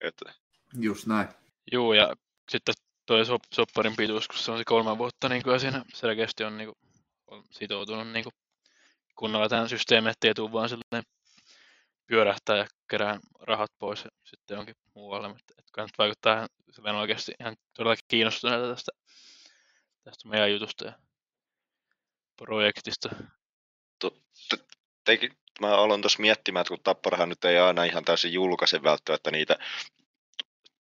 Että... Just näin. Joo, ja sitten tuo sopparin pituus, kun se on se kolme vuotta, niin kyllä siinä selkeästi on, niin kuin, on sitoutunut niin kuin, kunnolla tähän systeemiin, ettei tule vaan silleen pyörähtää ja kerää rahat pois ja sitten onkin muualle. Että kannattaa vaikuttaa silleen oikeasti ihan todella kiinnostuneita tästä, tästä meidän jutusta ja projektista. Tekin, mä aloin tuossa miettimään, että kun Tapparahan nyt ei aina ihan täysin julkaise välttämättä niitä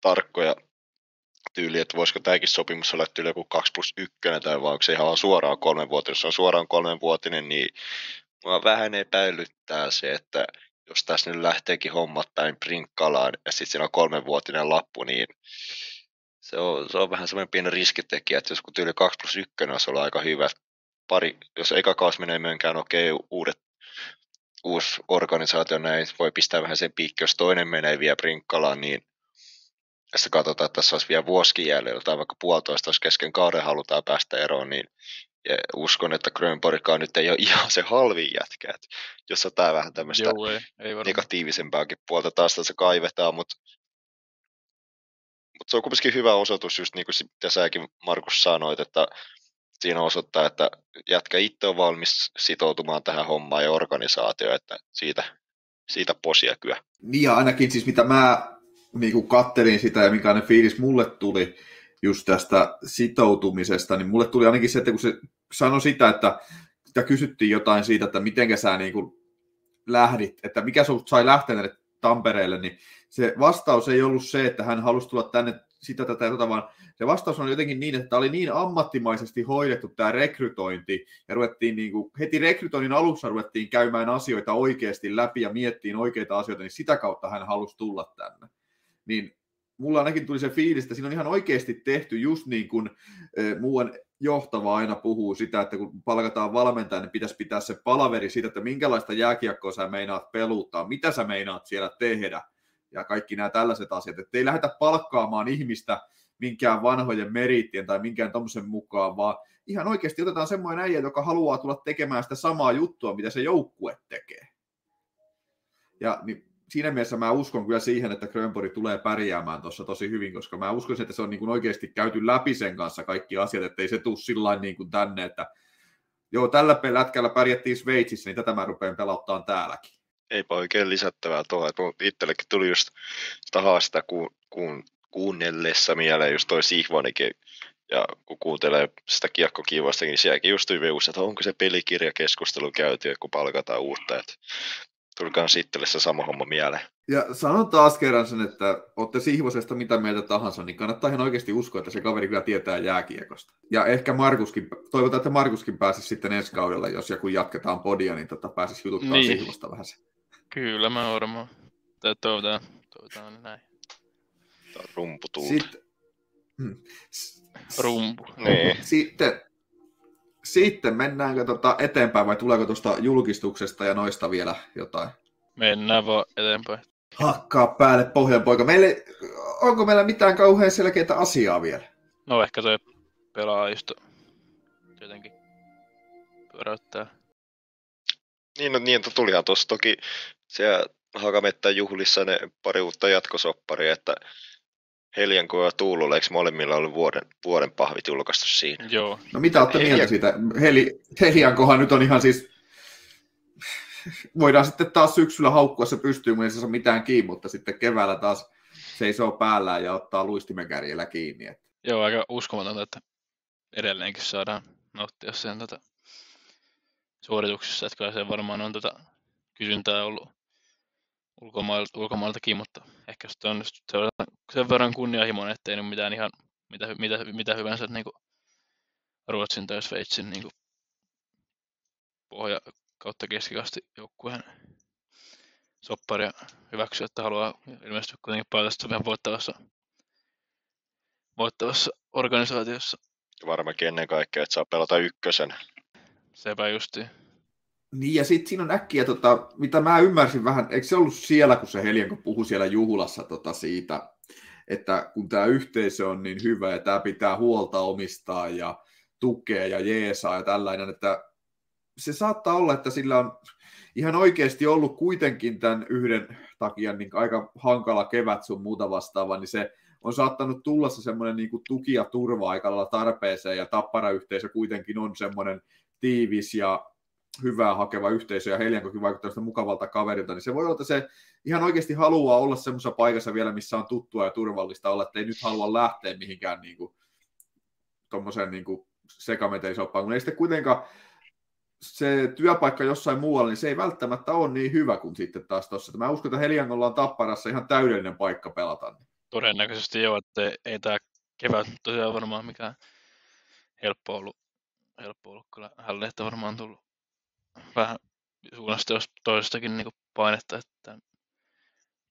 tarkkoja tyyli, että voisiko tämäkin sopimus olla tyyli joku 2 plus 1 tai vai onko se ihan suoraan kolmen vuotinen. Jos on suoraan kolmen vuotinen, niin mua vähän epäilyttää se, että jos tässä nyt lähteekin hommat päin prinkkalaan ja sitten siinä on kolmenvuotinen lappu, niin se on, se on vähän semmoinen pieni riskitekijä, että jos kun tyyli 2 plus 1 olisi ollut aika hyvä, pari, jos eka kausi menee myönkään okei, uudet, uusi organisaatio näin, voi pistää vähän sen piikki, jos toinen menee vielä prinkkalaan, niin sitten katsotaan, että tässä olisi vielä vuosikin jäljellä tai vaikka puolitoista, jos kesken kauden halutaan päästä eroon, niin ja uskon, että Grönborgkaan nyt ei ole ihan se halvin jätkä, että jos ottaa vähän tämmöistä Joo, ei, ei negatiivisempaakin puolta taas tässä kaivetaan, mutta mutta se on kuitenkin hyvä osoitus, just niin kuin säkin Markus sanoit, että siinä osoittaa, että jätkä itse on valmis sitoutumaan tähän hommaan ja organisaatioon, että siitä, siitä posia kyllä. Niin ja ainakin siis mitä mä niin kuin kattelin sitä ja minkälainen fiilis mulle tuli just tästä sitoutumisesta, niin mulle tuli ainakin se, että kun se sanoi sitä, että sitä kysyttiin jotain siitä, että miten sä niin kuin lähdit, että mikä sinut sai lähteä Tampereelle, niin se vastaus ei ollut se, että hän halusi tulla tänne sitä tätä, tota, vaan se vastaus on jotenkin niin, että tämä oli niin ammattimaisesti hoidettu tämä rekrytointi, ja ruvettiin niin kuin, heti rekrytoinnin alussa ruvettiin käymään asioita oikeasti läpi ja miettiin oikeita asioita, niin sitä kautta hän halusi tulla tänne. Niin mulla ainakin tuli se fiilis, että siinä on ihan oikeasti tehty just niin kuin muuan johtava aina puhuu sitä, että kun palkataan valmentaja, niin pitäisi pitää se palaveri siitä, että minkälaista jääkiekkoa sä meinaat peluttaa, mitä sä meinaat siellä tehdä, ja kaikki nämä tällaiset asiat, että ei lähdetä palkkaamaan ihmistä minkään vanhojen merittien tai minkään tuommoisen mukaan, vaan ihan oikeasti otetaan semmoinen äijä, joka haluaa tulla tekemään sitä samaa juttua, mitä se joukkue tekee. Ja niin siinä mielessä mä uskon kyllä siihen, että Grönborg tulee pärjäämään tuossa tosi hyvin, koska mä uskon, että se on niin kuin oikeasti käyty läpi sen kanssa kaikki asiat, ettei se tule sillä niin kuin tänne, että joo, tällä lätkällä pärjättiin Sveitsissä, niin tätä mä rupean pelottaa täälläkin. Eipä oikein lisättävää tuohon, että itsellekin tuli just sitä ku, ku, kuunnellessa mieleen just toi Sihvonikin, ja kun kuuntelee sitä kiekkokiivoistakin, niin sielläkin just tuli että onko se pelikirjakeskustelu käyty, kun palkataan uutta, että tuli kans itselle se sama homma mieleen. Ja sanon taas kerran sen, että olette Sihvosesta mitä mieltä tahansa, niin kannattaa ihan oikeasti uskoa, että se kaveri kyllä tietää jääkiekosta. Ja ehkä Markuskin, toivotaan, että Markuskin pääsisi sitten ensi kaudella, jos joku jatketaan podia, niin tota, pääsisi jututtaa niin. Sihvosta vähän se. Kyllä mä varmaan. Toivotaan, toivotaan näin. Tämä rumpu tullut. Sitten, hmm. Rumpu. Niin. Sitten, sitten mennäänkö tota eteenpäin vai tuleeko tuosta julkistuksesta ja noista vielä jotain? Mennään vaan eteenpäin. Hakkaa päälle pohjan poika. Meille, onko meillä mitään kauhean selkeää asiaa vielä? No ehkä se pelaajisto jotenkin pyöräyttää. Niin, no, niin tulihan tuossa toki siellä Hakamettä juhlissa ne pari uutta jatkosopparia, että Helianko ja Tuululla, eikö molemmilla ollut vuoden, vuoden pahvit julkaistu siinä? Joo. No mitä olette Helian... mieltä siitä? Heli, Heliankohan nyt on ihan siis, voidaan sitten taas syksyllä haukkua se pystyy, kun ei se saa mitään kiinni, mutta sitten keväällä taas seisoo päällään ja ottaa luistimen kärjellä kiinni. Että. Joo, aika uskomatonta, että edelleenkin saadaan nauttia sen tota, suorituksissa, että kyllä se varmaan on tota, kysyntää ollut ulkomailta, ulkomailtakin, mutta ehkä sitten on sen verran kunnianhimoinen, ettei nyt mitään ihan mitä, mitä, mitä hyvänsä niin kuin Ruotsin tai Sveitsin niin kuin pohja kautta keskikasti joukkueen sopparia hyväksyä, että haluaa ilmeisesti kuitenkin päästä vähän voittavassa, voittavassa organisaatiossa. Varmaankin ennen kaikkea, että saa pelata ykkösen. Sepä justiin. Niin, ja sitten siinä on äkkiä, tota, mitä mä ymmärsin vähän, eikö se ollut siellä, kun se Helianko puhui siellä juhlassa tota, siitä, että kun tämä yhteisö on niin hyvä ja tämä pitää huolta omistaa ja tukea ja jeesaa ja tällainen, että se saattaa olla, että sillä on ihan oikeasti ollut kuitenkin tämän yhden takia niin aika hankala kevät sun muuta vastaava, niin se on saattanut tulla se semmoinen niin tuki ja turva aika tarpeeseen ja tapparayhteisö kuitenkin on semmoinen tiivis ja hyvää hakeva yhteisö ja Heliankokin vaikuttaa mukavalta kaverilta, niin se voi olla, että se ihan oikeasti haluaa olla semmoisessa paikassa vielä, missä on tuttua ja turvallista olla, että ei nyt halua lähteä mihinkään niin kuin, tuommoiseen niin sekametelisoppaan, kun ei sitten kuitenkaan se työpaikka jossain muualla, niin se ei välttämättä ole niin hyvä kuin sitten taas tuossa. Mä uskon, että Heliangolla on Tapparassa ihan täydellinen paikka pelata. Todennäköisesti joo, että ei, tämä kevät tosiaan varmaan mikään helppo ollut, helppo ollut kyllä hänelle, että varmaan tullut vähän suunnasta toisestakin niin painetta että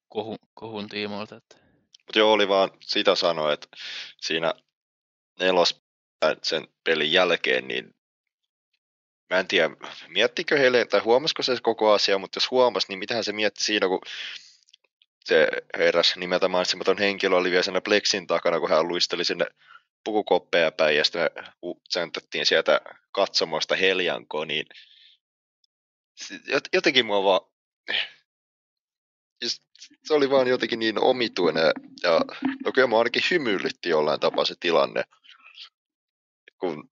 kohun, kohun tiimoilta. Että. Mutta joo, oli vaan sitä sanoa, että siinä nelos sen pelin jälkeen, niin mä en tiedä, miettikö heille, tai huomasiko se koko asia, mutta jos huomasi, niin mitähän se mietti siinä, kun se heräs nimeltä mainitsematon henkilö oli vielä siinä Plexin takana, kun hän luisteli sinne pukukoppeja päin, ja sitten me sieltä katsomosta Heljankoon, niin jotenkin mua vaan, se oli vaan jotenkin niin omituinen ja no kyllä mä ainakin hymyilytti jollain tapaa se tilanne, kun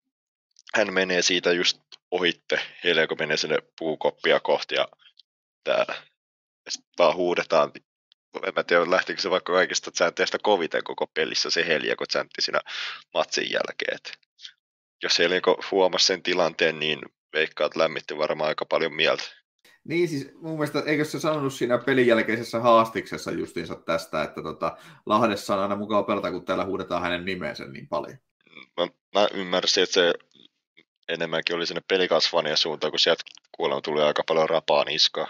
hän menee siitä just ohitte, Heille kun menee sinne puukoppia kohti ja tää, vaan huudetaan en mä tiedä, lähtikö se vaikka kaikista säänteistä koviten koko pelissä se Helja, kun säntti siinä matsin jälkeen. Et jos Helja huomasi sen tilanteen, niin veikkaat lämmitti varmaan aika paljon mieltä. Niin siis mun mielestä, eikö se sanonut siinä pelin jälkeisessä haastiksessa justiinsa tästä, että tota, Lahdessa on aina mukava pelata, kun täällä huudetaan hänen nimensä niin paljon. Mä, mä ymmärsin, että se enemmänkin oli sinne pelikasvanien suuntaan, kun sieltä kuulemma tuli aika paljon rapaa niskaa.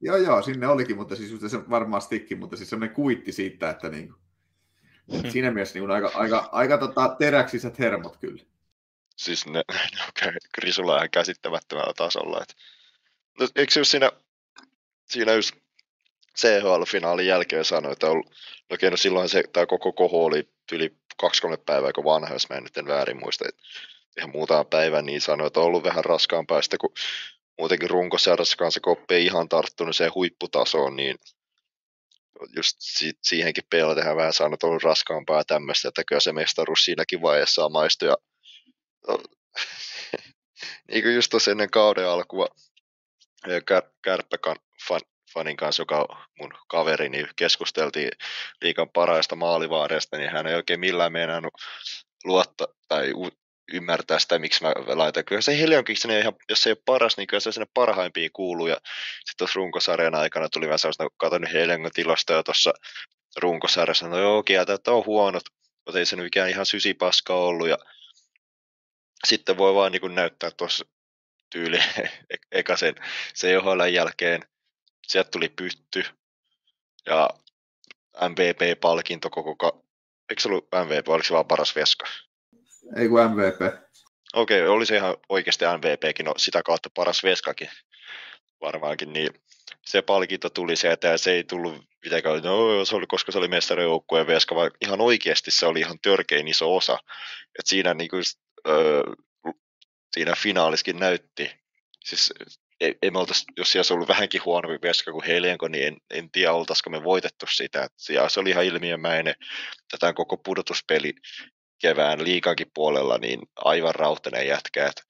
Joo, joo, sinne olikin, mutta siis se varmastikin, mutta siis semmoinen kuitti siitä, että niin, siinä mielessä niin aika, aika, aika tota, teräksiset hermot kyllä. Siis ne, ne on Krisulla ihan käsittämättömällä tasolla. Että... No, eikö just siinä, siinä just CHL-finaalin jälkeen sanoi, että on, no, no silloin se, tämä koko koho oli yli kaksi-kolme päivää, kun vanha, jos mä en nyt en väärin muista, että ihan muutama päivä, niin sanoi, että on ollut vähän raskaampaa, sitten kun muutenkin runkosarjassa kanssa koppi ei ihan tarttunut siihen huipputasoon, niin just si- siihenkin tehdään vähän saanut ollut raskaampaa tämmöistä, että kyllä se mestaruus siinäkin vaiheessa on maistu. Ja, niin kuin just tuossa ennen kauden alkua kär- kärppäkan fan, fanin kanssa, joka on mun kaveri, niin keskusteltiin liikan paraista maalivaareista, niin hän ei oikein millään meinannut luottaa tai ymmärtää sitä, miksi mä laitan. Kyllä se Helionkin, ihan, jos se ei ole paras, niin kyllä se sinne parhaimpiin kuuluu. Ja sitten tuossa runkosarjan aikana tuli vähän sellaista, katsoin Helionkin tilastoja tuossa runkosarjassa, no joo, kieltä, on huonot, mutta ei se nyt mikään ihan sysipaska ollut. Ja sitten voi vaan niin näyttää tuossa tyyli e-, eka sen CHL jälkeen. Sieltä tuli pytty ja MVP-palkinto koko, ka- eikö se ollut MVP, oliko se vaan paras veska? Ei kun MVP. Okei, okay, oli se ihan oikeasti MVPkin, no sitä kautta paras veskakin varmaankin, niin se palkinto tuli sieltä ja se ei tullut mitenkään, no se oli, koska se oli mestarijoukkueen veska, vaan ihan oikeasti se oli ihan törkein iso osa. Et siinä, niin kuin, siinä finaaliskin näytti, siis ei, ei me oltais, jos siellä olisi ollut vähänkin huonompi veska kuin Helienko, niin en, en tiedä, oltaisiko me voitettu sitä. Et se oli ihan ilmiömäinen tätä koko pudotuspeli kevään liikakin puolella niin aivan rauhtainen jätkä. Että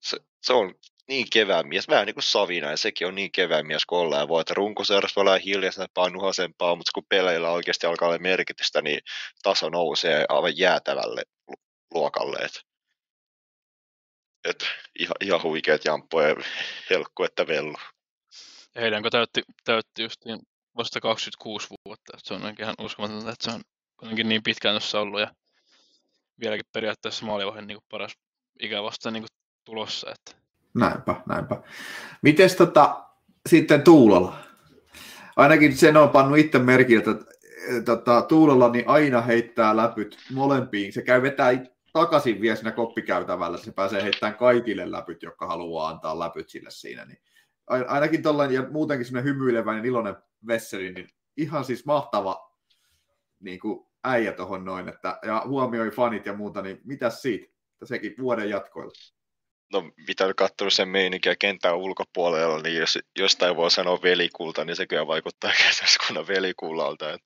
se, se, on niin kevään mies, vähän niin kuin Savina, ja sekin on niin kevään mies kuin ollaan. Voi, että runkoseuras voi hiljaisempaa, nuhasempaa, mutta kun peleillä oikeasti alkaa olla merkitystä, niin taso nousee aivan jäätävälle luokalle. Et, et ihan, ihan huikeat jamppoja, helkku että vellu. Heidän kun täytti, täytti just vasta 26 vuotta, se on ihan uskomatonta, että se on kuitenkin niin pitkään tuossa ollut ja vieläkin periaatteessa maalivahden niin paras ikä vasta niin tulossa. Että. Näinpä, näinpä. Mites tota, sitten Tuulola? Ainakin sen on pannut itse merkin, että tota, Tuulola niin aina heittää läpyt molempiin. Se käy vetää takaisin vielä siinä koppikäytävällä. Se pääsee heittämään kaikille läpyt, jotka haluaa antaa läpyt sille siinä. Niin ainakin tollainen ja muutenkin semmoinen hymyileväinen iloinen Vesseli, niin ihan siis mahtava niin kuin äijä tuohon noin, että, ja huomioi fanit ja muuta, niin mitä siitä? Että sekin vuoden jatkoilla. No mitä on katsonut sen meininkiä kentän ulkopuolella, niin jos jostain voi sanoa velikulta, niin se kyllä vaikuttaa kunnan velikullalta. Et,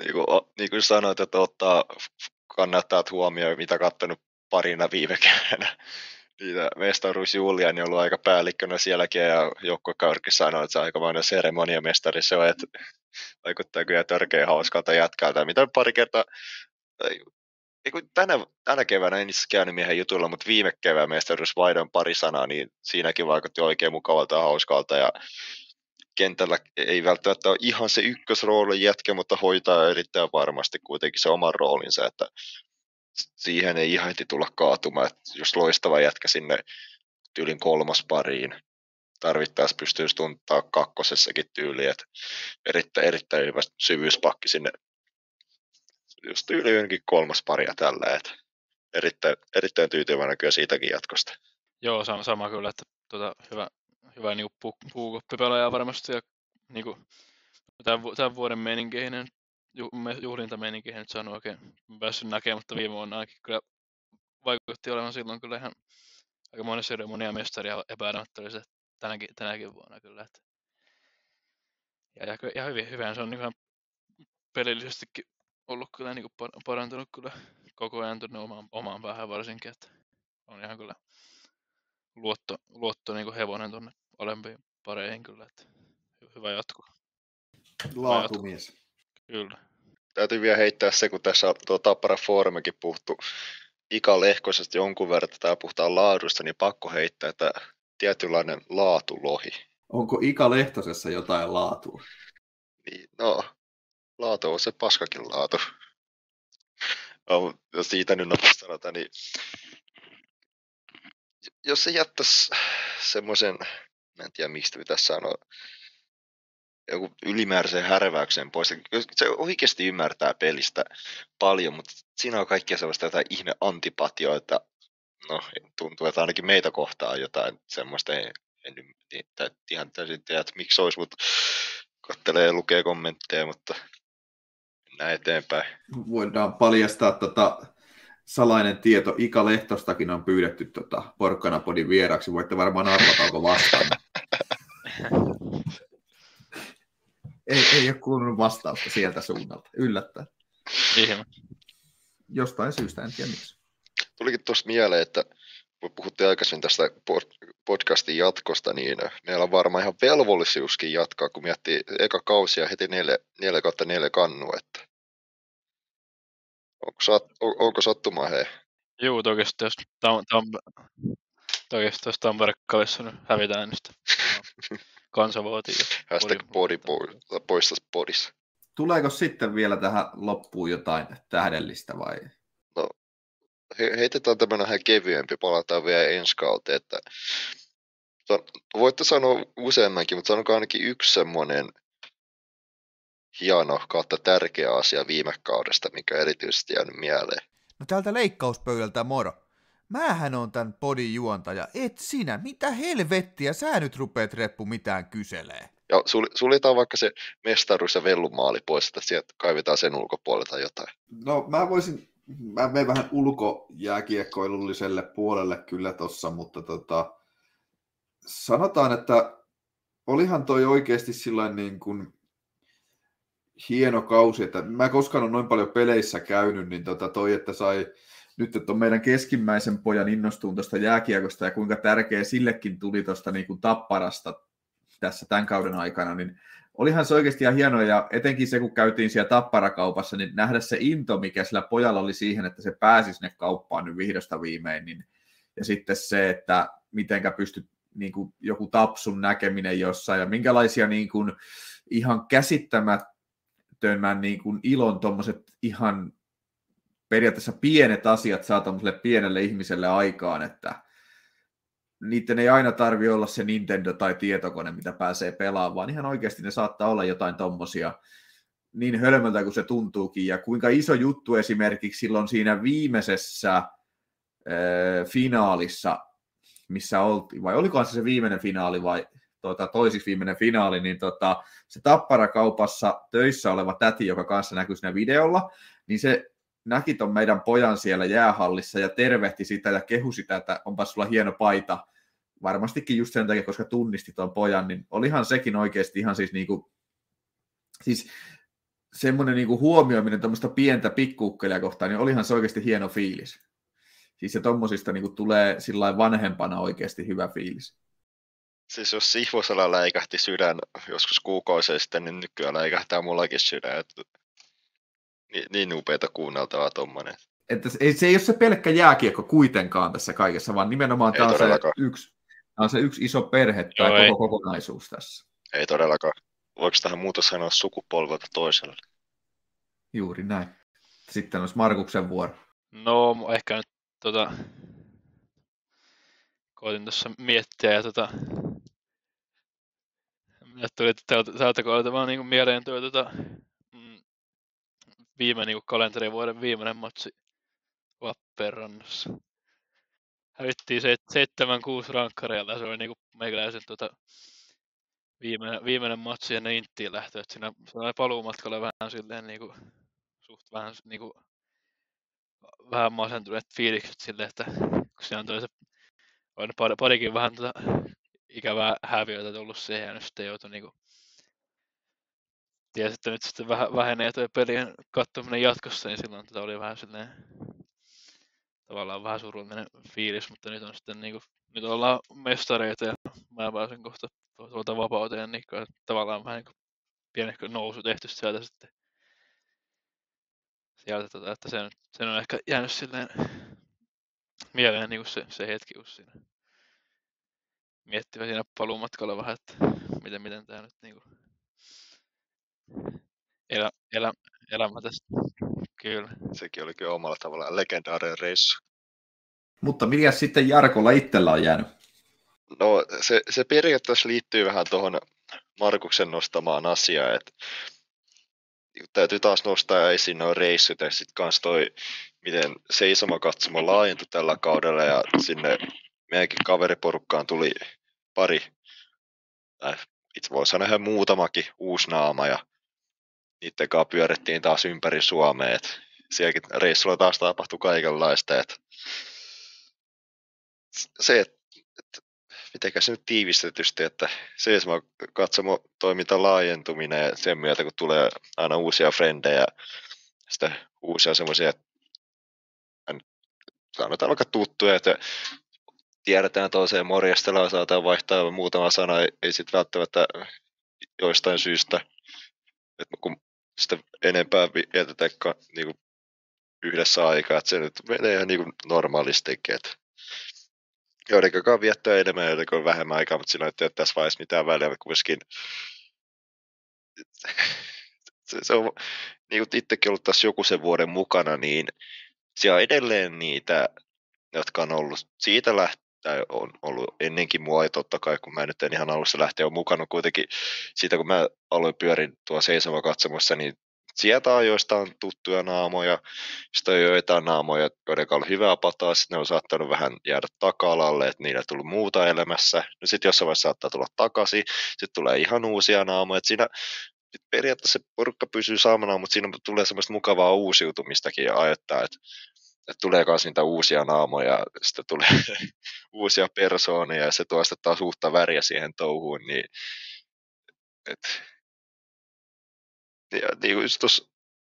niin, kuin, niin kuin sanoit, että ottaa, kannattaa huomioon, mitä katsonut parina viime keväänä. Niitä mestaruusjuhlia, on ollut aika päällikkönä sielläkin, ja Jokko Kaurki sanoi, että se on aikamoinen seremoniamestari se on, että vaikuttaa kyllä törkeä hauskalta jätkältä. Mitä pari kertaa, tänä, tänä keväänä en itse käynyt miehen jutulla, mutta viime kevään mestaruus vaihdoin pari sanaa, niin siinäkin vaikutti oikein mukavalta ja hauskalta. Ja kentällä ei välttämättä ole ihan se ykkösrooli jätkä, mutta hoitaa erittäin varmasti kuitenkin se oman roolinsa, että siihen ei ihan heti tulla kaatumaan, että just loistava jätkä sinne tyylin kolmas pariin, tarvittaessa pystyisi tuntaa kakkosessakin tyyli, että erittäin, erittäin hyvä syvyyspakki sinne just yli jonkin kolmas paria tällä, että erittäin, erittäin tyytyväinen kyllä siitäkin jatkosta. Joo, sama, sama kyllä, että tuota, hyvä, hyvä niin pu, puukoppipelaaja varmasti ja niin kuin, tämän, tämän vuoden meininkeihin, juhlintameininkiin nyt saanut oikein päässyt näkemään, mutta viime vuonna ainakin kyllä vaikutti olevan silloin kyllä ihan aika monen seremonia mestari ja epäilemättä oli se tänäkin, tänäkin vuonna kyllä. Että. Ja, ja, ja hyvin, hyvin se on niin pelillisestikin ollut kyllä niin parantunut kyllä koko ajan tuonne omaan, omaan päähän varsinkin, että on ihan kyllä luotto, luotto niin hevonen tuonne alempiin pareihin kyllä, että hyvä jatko. Laatumies. Kyllä. Täytyy vielä heittää se, kun tässä on tuo Tappara Foorumikin puhuttu Ika Lehkosesta jonkun verran, että tämä puhutaan laadusta, niin pakko heittää, että tietynlainen laatulohi. Onko Ika Lehtosessa jotain laatua? Niin, no, laatu on se paskakin laatu. No, jos siitä nyt nopeasti sanotaan, niin jos se jättäisi semmoisen, en tiedä mistä pitäisi sanoa, joku ylimääräisen härväyksen pois. Se oikeasti ymmärtää pelistä paljon, mutta siinä on kaikkia sellaista jotain ihme antipatioita. No, tuntuu, että ainakin meitä kohtaa jotain semmoista. En, en, en ihan täysin tiedä, että miksi olisi, mutta kattelee ja lukee kommentteja, mutta mennään eteenpäin. Voidaan paljastaa tota salainen tieto. Ika Lehtostakin on pyydetty tota Porkkanapodin vieraksi. Voitte varmaan arvata, onko vastaan. Ei, ei ole kuulunut vastausta sieltä suunnalta. Yllättäen. Ihme. Jostain syystä, en tiedä miksi. Tulikin tuosta mieleen, että kun puhuttiin aikaisemmin tästä podcastin jatkosta, niin meillä on varmaan ihan velvollisuuskin jatkaa, kun miettii eka kausia heti 4, 4 kautta 4 kannu, että onko, sat, on, onko sattumaa he? Juu, toki jos, tam, tam, toki jos Tampere Kalissa nyt hävitään, niin sitä kansa vaatii. Hashtag body poistas podissa. Tuleeko sitten vielä tähän loppuun jotain tähdellistä vai? No, he, heitetään tämmöinen vähän kevyempi, palataan vielä ensi kauteen, että voitte sanoa useammankin, mutta sanokaa ainakin yksi semmoinen hieno kautta tärkeä asia viime kaudesta, mikä erityisesti jäänyt mieleen. No täältä leikkauspöydältä moro. Mähän on tän podin juontaja, et sinä. Mitä helvettiä sä nyt rupeet reppu mitään kyselee? Ja sul, suljetaan vaikka se mestaruus ja vellumaali pois, että sieltä kaivetaan sen ulkopuolelta jotain. No mä voisin, mä menen vähän ulkojääkiekkoilulliselle puolelle kyllä tossa, mutta tota, sanotaan, että olihan toi oikeasti sillä niin kuin hieno kausi, että mä koskaan ole noin paljon peleissä käynyt, niin tota toi, että sai nyt, että on meidän keskimmäisen pojan innostuun tuosta jääkiekosta ja kuinka tärkeä sillekin tuli tuosta niin kuin tapparasta tässä tämän kauden aikana, niin olihan se oikeasti ihan hienoa, ja etenkin se, kun käytiin siellä tapparakaupassa, niin nähdä se into, mikä sillä pojalla oli siihen, että se pääsi sinne kauppaan nyt vihdosta viimein, niin, ja sitten se, että mitenkä pystyt niin kuin joku tapsun näkeminen jossain, ja minkälaisia niin kuin, ihan käsittämättömän niin kuin ilon tuommoiset ihan periaatteessa pienet asiat saa tuommoiselle pienelle ihmiselle aikaan, että niiden ei aina tarvi olla se Nintendo tai tietokone, mitä pääsee pelaamaan, vaan ihan oikeasti ne saattaa olla jotain tommosia niin hölmöltä kuin se tuntuukin, ja kuinka iso juttu esimerkiksi silloin siinä viimeisessä äh, finaalissa, missä oltiin, vai olikohan se se viimeinen finaali vai tuota, toisiksi viimeinen finaali, niin tota, se tapparakaupassa töissä oleva täti, joka kanssa näkyy siinä videolla, niin se näki ton meidän pojan siellä jäähallissa ja tervehti sitä ja kehu sitä, että onpa sulla hieno paita. Varmastikin just sen takia, koska tunnisti ton pojan, niin olihan sekin oikeasti ihan siis niinku, siis semmoinen niinku huomioiminen tuommoista pientä pikkuukkelia kohtaan, niin olihan se oikeasti hieno fiilis. Siis se tommosista niinku tulee sillä vanhempana oikeasti hyvä fiilis. Siis jos Sihvosella läikähti sydän joskus kuukausia sitten, niin nykyään läikähtää mullakin sydän. Niin, niin upeita kuunneltavaa tuommoinen. Että ei, se ei ole se pelkkä jääkiekko kuitenkaan tässä kaikessa, vaan nimenomaan tämä on, se yksi, tämä on se yksi iso perhe tai Joo, koko ei. kokonaisuus tässä. Ei todellakaan. Voiko tähän muuta sanoa sukupolvelta toiselle? Juuri näin. Sitten olisi Markuksen vuoro. No, ehkä nyt tota, koitin tuossa miettiä ja tota, tuli, että täältä kohdalta vaan niin mieleen tuo tota, viime niin kalenterivuoden viimeinen matsi Lappeenrannassa. Hävittiin 7-6 rankkareilla, se oli niin meikäläisen tota, viimeinen, viimeinen matsi ennen Inttiin lähtöä. Siinä oli paluumatkalla vähän silleen niin kuin, suht vähän niin kuin, vähän masentuneet fiilikset silleen, että kun siinä on se on parikin vähän tota, ikävää häviötä tullut siihen ja nyt sitten joutui niin kuin, tiesi, että nyt sitten vähän vähenee tuo pelien katsominen jatkossa, niin silloin tätä oli vähän silleen tavallaan vähän surullinen fiilis, mutta nyt on sitten niin kuin, nyt ollaan mestareita ja mä pääsen kohta tuolta vapauteen, niin tavallaan vähän niin kuin pienehkö nousu tehty sieltä sitten. Sieltä, tota, että sen, sen on ehkä jäänyt silleen mieleen niin kuin se, se hetki, kun siinä miettivä siinä paluumatkalla vähän, että miten, miten tämä nyt niinku elä, elä, elämä tästä. Kyllä. Sekin oli kyllä omalla tavallaan legendaarinen reissu. Mutta mikä sitten Jarkolla itsellä on jäänyt? No se, se periaatteessa liittyy vähän tuohon Markuksen nostamaan asiaan, että täytyy taas nostaa esiin noin reissut ja sitten kans toi, miten seisoma katsomo laajentui tällä kaudella ja sinne meidänkin kaveriporukkaan tuli pari, äh, itse voi sanoa ihan muutamakin uusi naama ja niiden kanssa pyörittiin taas ympäri Suomea, et sielläkin reissulla taas tapahtui kaikenlaista, et se, että et, mitenkä se nyt tiivistetysti, että seisoma katsomo toiminta laajentuminen ja sen myötä, kun tulee aina uusia frendejä, sitä uusia semmoisia, sanotaan vaikka tuttuja, että tiedetään toiseen morjastella, saataan vaihtaa muutama sana, ei, ei sitten välttämättä joistain syystä, että kun sitä enempää vietetään niin kuin yhdessä aikaa, että se nyt menee ihan niin normaalistikin, että joiden kanssa viettää enemmän ja joiden vähemmän aikaa, mutta siinä ei ole tässä vaiheessa mitään väliä, kuitenkin se, se on, niin kuin itsekin ollut tässä joku sen vuoden mukana, niin siellä on edelleen niitä, jotka on ollut siitä lähtien, tai on ollut ennenkin mua, ja totta kai kun mä nyt en ihan alussa lähteä on mukana kuitenkin siitä, kun mä aloin pyörin tuo seisoma katsomassa, niin sieltä ajoista on tuttuja naamoja, sitten on joitain naamoja, joiden on hyvää pataa, sitten ne on saattanut vähän jäädä taka-alalle, että niillä on tullut muuta elämässä. No sitten jossain vaiheessa saattaa tulla takaisin, sitten tulee ihan uusia naamoja, että siinä periaatteessa se porukka pysyy samana, mutta siinä tulee semmoista mukavaa uusiutumistakin ja ajattaa, että, että tulee myös niitä uusia naamoja, sitten tulee uusia persoonia ja se tuo sitten taas uutta väriä siihen touhuun, niin että ja niin kuin tuossa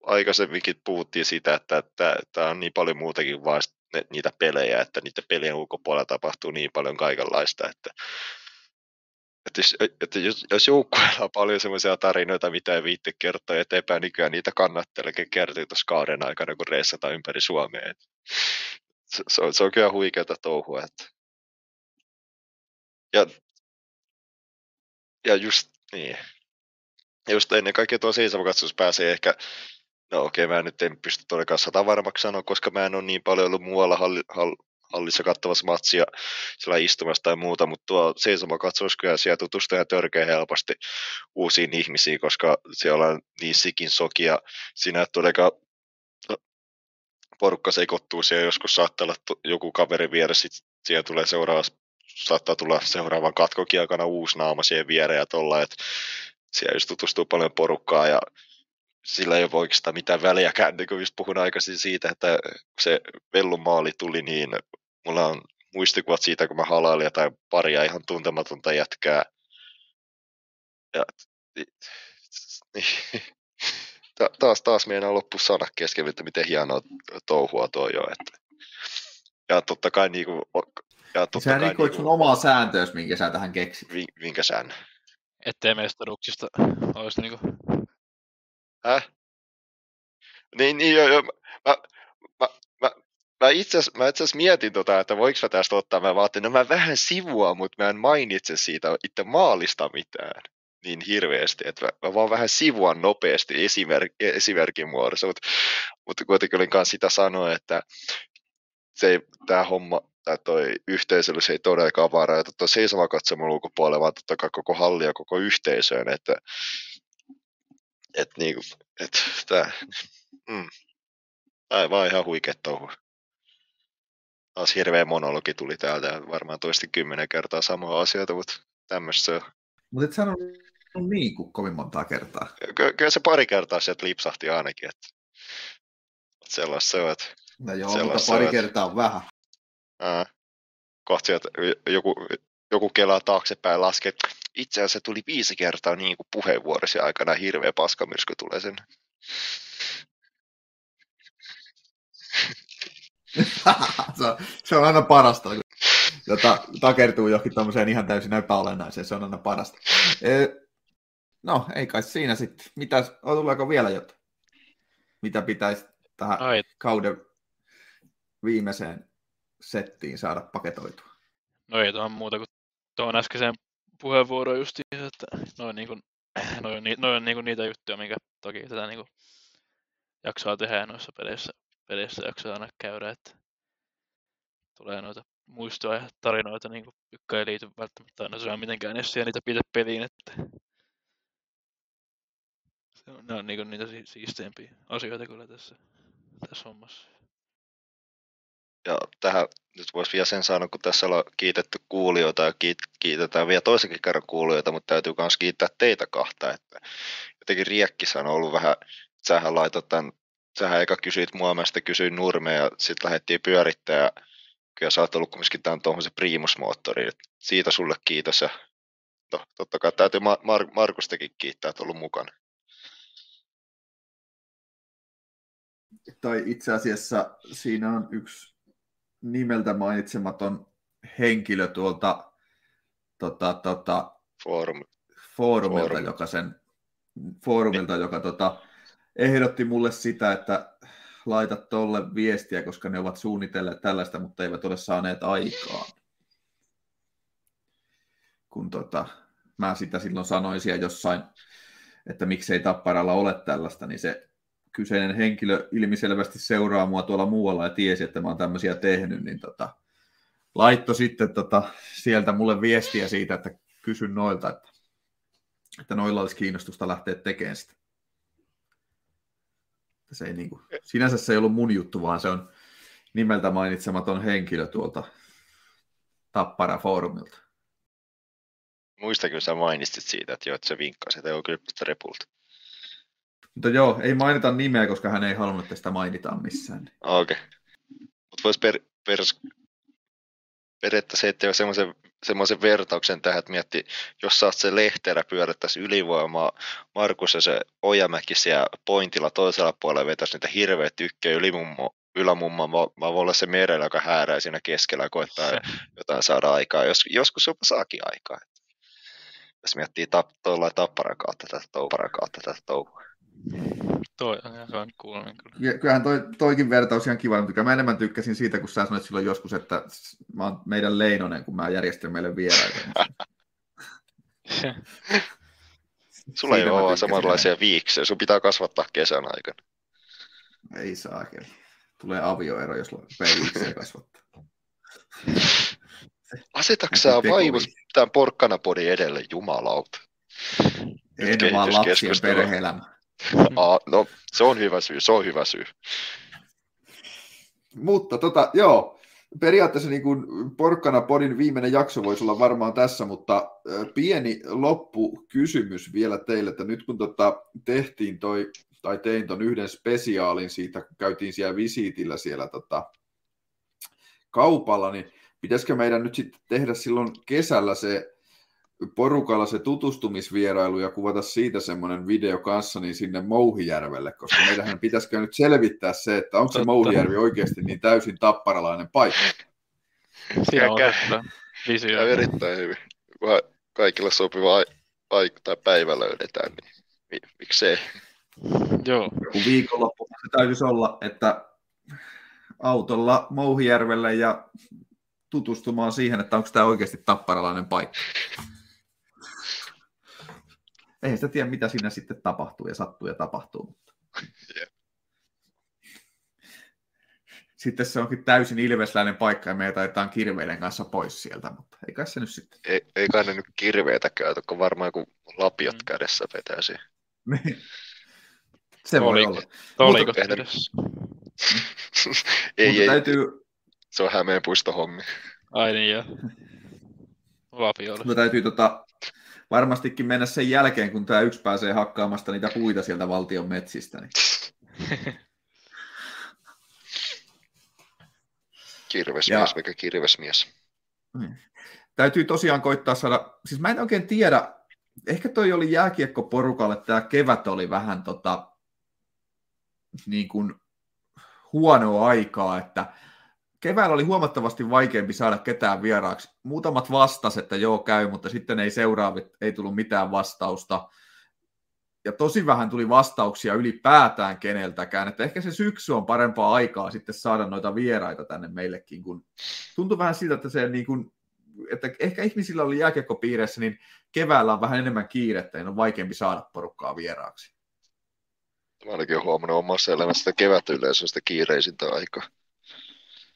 aikaisemminkin puhuttiin sitä, että tämä on niin paljon muutakin vaan niitä pelejä, että niiden pelien ulkopuolella tapahtuu niin paljon kaikenlaista, että, että että jos, jos joukkueella on paljon sellaisia tarinoita, mitä ei viitti kertoa eteenpäin, niin kyllä niitä kannatteleekin kertoa tuossa kauden aikana, kun reissataan ympäri Suomea. Se, se, on, se on kyllä huikeata touhua. Että. Ja, ja just niin, just ennen kaikkea tuo seisomakatsous pääsee ehkä, no okei, okay, mä nyt en pysty todellakaan sata varmaksi sanoa, koska mä en ole niin paljon ollut muualla halli, hall, hallissa katsomassa matsia sillä istumassa tai muuta, mutta tuo seisomakatsaus kyllä siellä tutustuu törkeä helposti uusiin ihmisiin, koska siellä on niin sikin sokia, siinä et todellakaan porukka sekoittuu siellä, joskus saattaa olla joku kaveri vieressä, siellä tulee seuraava saattaa tulla seuraavan katkokin aikana uusi naama siihen viereen ja tolla, että siellä just tutustuu paljon porukkaa ja sillä ei ole oikeastaan mitään väliäkään, niin kun just puhun aikaisin siitä, että se Vellun maali tuli, niin mulla on muistikuvat siitä, kun mä halailin jotain paria ihan tuntematonta jätkää. Ja, niin, taas, taas meidän loppu sana kesken, että miten hienoa touhua toi jo. Että. Ja totta kai niin kuin, ja totta Sehän kai, niin kuin, sun omaa sääntöä, minkä sä tähän keksit. Minkä säännön? ettei mestaruuksista olisi niinku... Häh? Niin, niin joo, joo. Mä, mä, mä, mä itse asiassa mietin tota, että voiko mä tästä ottaa, mä vaatin, no mä vähän sivua, mutta mä en mainitse siitä itse maalista mitään niin hirveästi, että mä, mä vaan vähän sivuan nopeasti esimerk, esimerkin muodossa, mutta, mutta kuitenkin olin kanssa sitä sanoa, että se tämä homma tai toi yhteisöllisyys ei todellakaan vaan rajoita tuon seisomakatsomon ulkopuolelle, vaan totta kai koko halli ja koko yhteisöön, että et niinku, et tää, mm, vaan ihan huikea touhu. Taas hirveä monologi tuli täältä ja varmaan toisti kymmenen kertaa samaa asioita, mutta tämmöistä se on. Mutta et sanonut niin kuin kovin montaa kertaa. Ky- kyllä se pari kertaa sieltä lipsahti ainakin, että sellaista se on, että No joo, mutta pari kertaa on vähän. Ää, kohta sieltä joku, joku kelaa taaksepäin laskee, itse asiassa tuli viisi kertaa niin kuin puheenvuorosi aikana hirveä paskamyrsky tulee sen. se, on, se on aina parasta, kun jota takertuu johonkin tuommoiseen ihan täysin epäolennaiseen, se on aina parasta. E, no, ei kai siinä sitten. Mitäs, tuleeko vielä jotain? Mitä pitäisi tähän Ai. kauden viimeiseen settiin saada paketoitua? No ei tuohon muuta kuin tuohon äskeiseen puheenvuoroon just että noin, niin kuin, noin, on, noin on niin kuin niitä juttuja, minkä toki tätä niin kuin jaksaa tehdä noissa peleissä, peleissä jaksaa aina käydä, että tulee noita muistoja ja tarinoita, niin kuin, jotka ei liity välttämättä aina syö mitenkään edes niitä pitää peliin, että se on, ne on niin kuin, niitä siisteimpiä asioita kyllä tässä, tässä hommassa. Ja tähän nyt voisi vielä sen sanoa, kun tässä ollaan kiitetty kuulijoita ja kiit, kiitetään vielä toisenkin kerran kuulijoita, mutta täytyy myös kiittää teitä kahta. Että jotenkin Riekkissä on ollut vähän, sähän laitot tämän, sähän eka kysyit mua, mä sitten kysyin Nurme ja sitten lähdettiin pyörittämään ja kyllä sä oot ollut kumminkin tämän tuohon primusmoottori. Siitä sulle kiitos ja to, totta kai täytyy Mar- Markustakin kiittää, että ollut mukana. Tai itse asiassa siinä on yksi nimeltä mainitsematon henkilö tuolta tota, tota, Forum. foorumilta, Forum. joka sen foorumilta, niin. joka tota, ehdotti mulle sitä, että laita tolle viestiä, koska ne ovat suunnitelleet tällaista, mutta eivät ole saaneet aikaa. Kun tota, mä sitä silloin sanoin siellä jossain, että miksei Tapparalla ole tällaista, niin se kyseinen henkilö ilmiselvästi seuraa mua tuolla muualla ja tiesi, että mä oon tämmöisiä tehnyt, niin tota, laitto sitten tota, sieltä mulle viestiä siitä, että kysyn noilta, että, että noilla olisi kiinnostusta lähteä tekemään sitä. Se ei niin kuin, sinänsä se ei ollut mun juttu, vaan se on nimeltä mainitsematon henkilö tuolta Tappara foorumilta. Muistakin sä mainitsit siitä, että jo, että se vinkkasi, että joo, kyllä repulta. Mutta joo, ei mainita nimeä, koska hän ei halunnut, että sitä mainitaan missään. Okei. Okay. Mutta voisi per, per, periaatteessa heittää semmoisen, semmoisen vertauksen tähän, että mietti, jos saat se lehterä pyörittäisi ylivoimaa, Markus ja se Ojamäki siellä pointilla toisella puolella vetäisi niitä hirveä tykkejä ylimummo, ylämumma, mä, mä voin olla se merellä, joka häärää siinä keskellä ja koittaa jotain saada aikaa. Jos, joskus jopa saakin aikaa. Jos miettii tap, tapparan kautta tätä touhua. kautta tätä touhua. Toi on ihan kuulonen kyllä. kyllähän toi, toikin vertaus ihan kiva, mutta mä enemmän tykkäsin siitä, kun sä sanoit silloin joskus, että mä oon meidän Leinonen, kun mä järjestän meille vieraita. Sulla ei ole samanlaisia viiksejä, sun pitää kasvattaa kesän aikana. Ei saa, Tulee avioero, jos viiksejä kasvattaa. Asetatko sä vaivus tämän porkkanapodin edelle, jumalauta? En vaan lapsien perhe-elämä. Aa, no, se on hyvä syy, se on hyvä syy. Mutta tota, joo, periaatteessa niin kuin Porkkana Podin viimeinen jakso voisi olla varmaan tässä, mutta pieni loppukysymys vielä teille, että nyt kun tota tehtiin toi, tai tein ton yhden spesiaalin siitä, kun käytiin siellä visiitillä siellä tota, kaupalla, niin pitäisikö meidän nyt sitten tehdä silloin kesällä se porukalla se tutustumisvierailu ja kuvata siitä semmoinen video kanssa niin sinne Mouhijärvelle, koska meidän pitäisikö nyt selvittää se, että onko se Mouhijärvi oikeasti niin täysin tapparalainen paikka. Siinä on visio. erittäin hyvin. Kunhan kaikilla sopiva aika tai päivä löydetään, niin miksei. Joo. Joku viikonloppu se täytyisi olla, että autolla Mouhijärvelle ja tutustumaan siihen, että onko tämä oikeasti tapparalainen paikka eihän sitä tiedä, mitä siinä sitten tapahtuu ja sattuu ja tapahtuu. Mutta... Yeah. Sitten se onkin täysin ilvesläinen paikka ja me taitetaan kirveiden kanssa pois sieltä, mutta ei kai se nyt sitten. Ei, ei kai ne nyt kirveitä käytä, kun varmaan kun lapiot mm. kädessä vetäisi. Niin. Se voi olla. Oliko ei, mutta ei, täytyy... Se on Hämeen puistohommi. Ai niin joo. Lapiolle. Mutta täytyy tota, varmastikin mennä sen jälkeen, kun tämä yksi pääsee hakkaamasta niitä puita sieltä valtion metsistä. Niin. kirvesmies, ja... mikä kirvesmies. Niin. Täytyy tosiaan koittaa saada, siis mä en oikein tiedä, ehkä toi oli jääkiekkoporukalle, tämä kevät oli vähän tota, niin kuin huonoa aikaa, että keväällä oli huomattavasti vaikeampi saada ketään vieraaksi. Muutamat vastas, että joo käy, mutta sitten ei seuraavit, ei tullut mitään vastausta. Ja tosi vähän tuli vastauksia ylipäätään keneltäkään, että ehkä se syksy on parempaa aikaa sitten saada noita vieraita tänne meillekin, kun tuntui vähän siltä, että se niin kuin että ehkä ihmisillä oli jääkiekkopiireissä, niin keväällä on vähän enemmän kiirettä, niin on vaikeampi saada porukkaa vieraaksi. Mä ainakin huomannut omassa elämässä, sitä kiireisintä aikaa.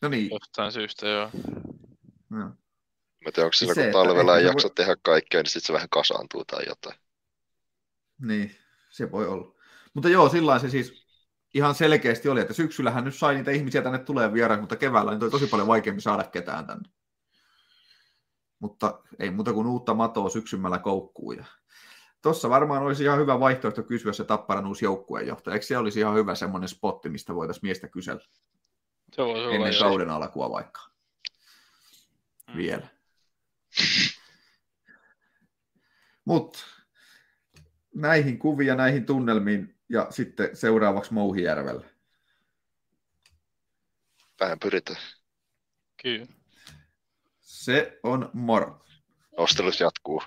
No niin. Jostain syystä, joo. No. Mä tiedän, onko sillä, Se, kun talvella ei jaksa voi- tehdä kaikkea, niin sitten se vähän kasaantuu tai jotain. Niin, se voi olla. Mutta joo, sillä se siis ihan selkeästi oli, että syksyllähän nyt sai niitä ihmisiä tänne tulee vieraan, mutta keväällä niin oli tosi paljon vaikeampi saada ketään tänne. Mutta ei muuta kuin uutta matoa syksymällä koukkuu. Ja Tuossa varmaan olisi ihan hyvä vaihtoehto kysyä se Tapparan uusi joukkueenjohtaja. Eikö se olisi ihan hyvä semmoinen spotti, mistä voitaisiin miestä kysellä Se olla ennen joo. kauden alkua vaikka Mm. vielä. Mutta näihin kuvia, näihin tunnelmiin ja sitten seuraavaksi Mouhijärvelle. Vähän pyritään. Kyllä. Se on moro. Nostelus jatkuu.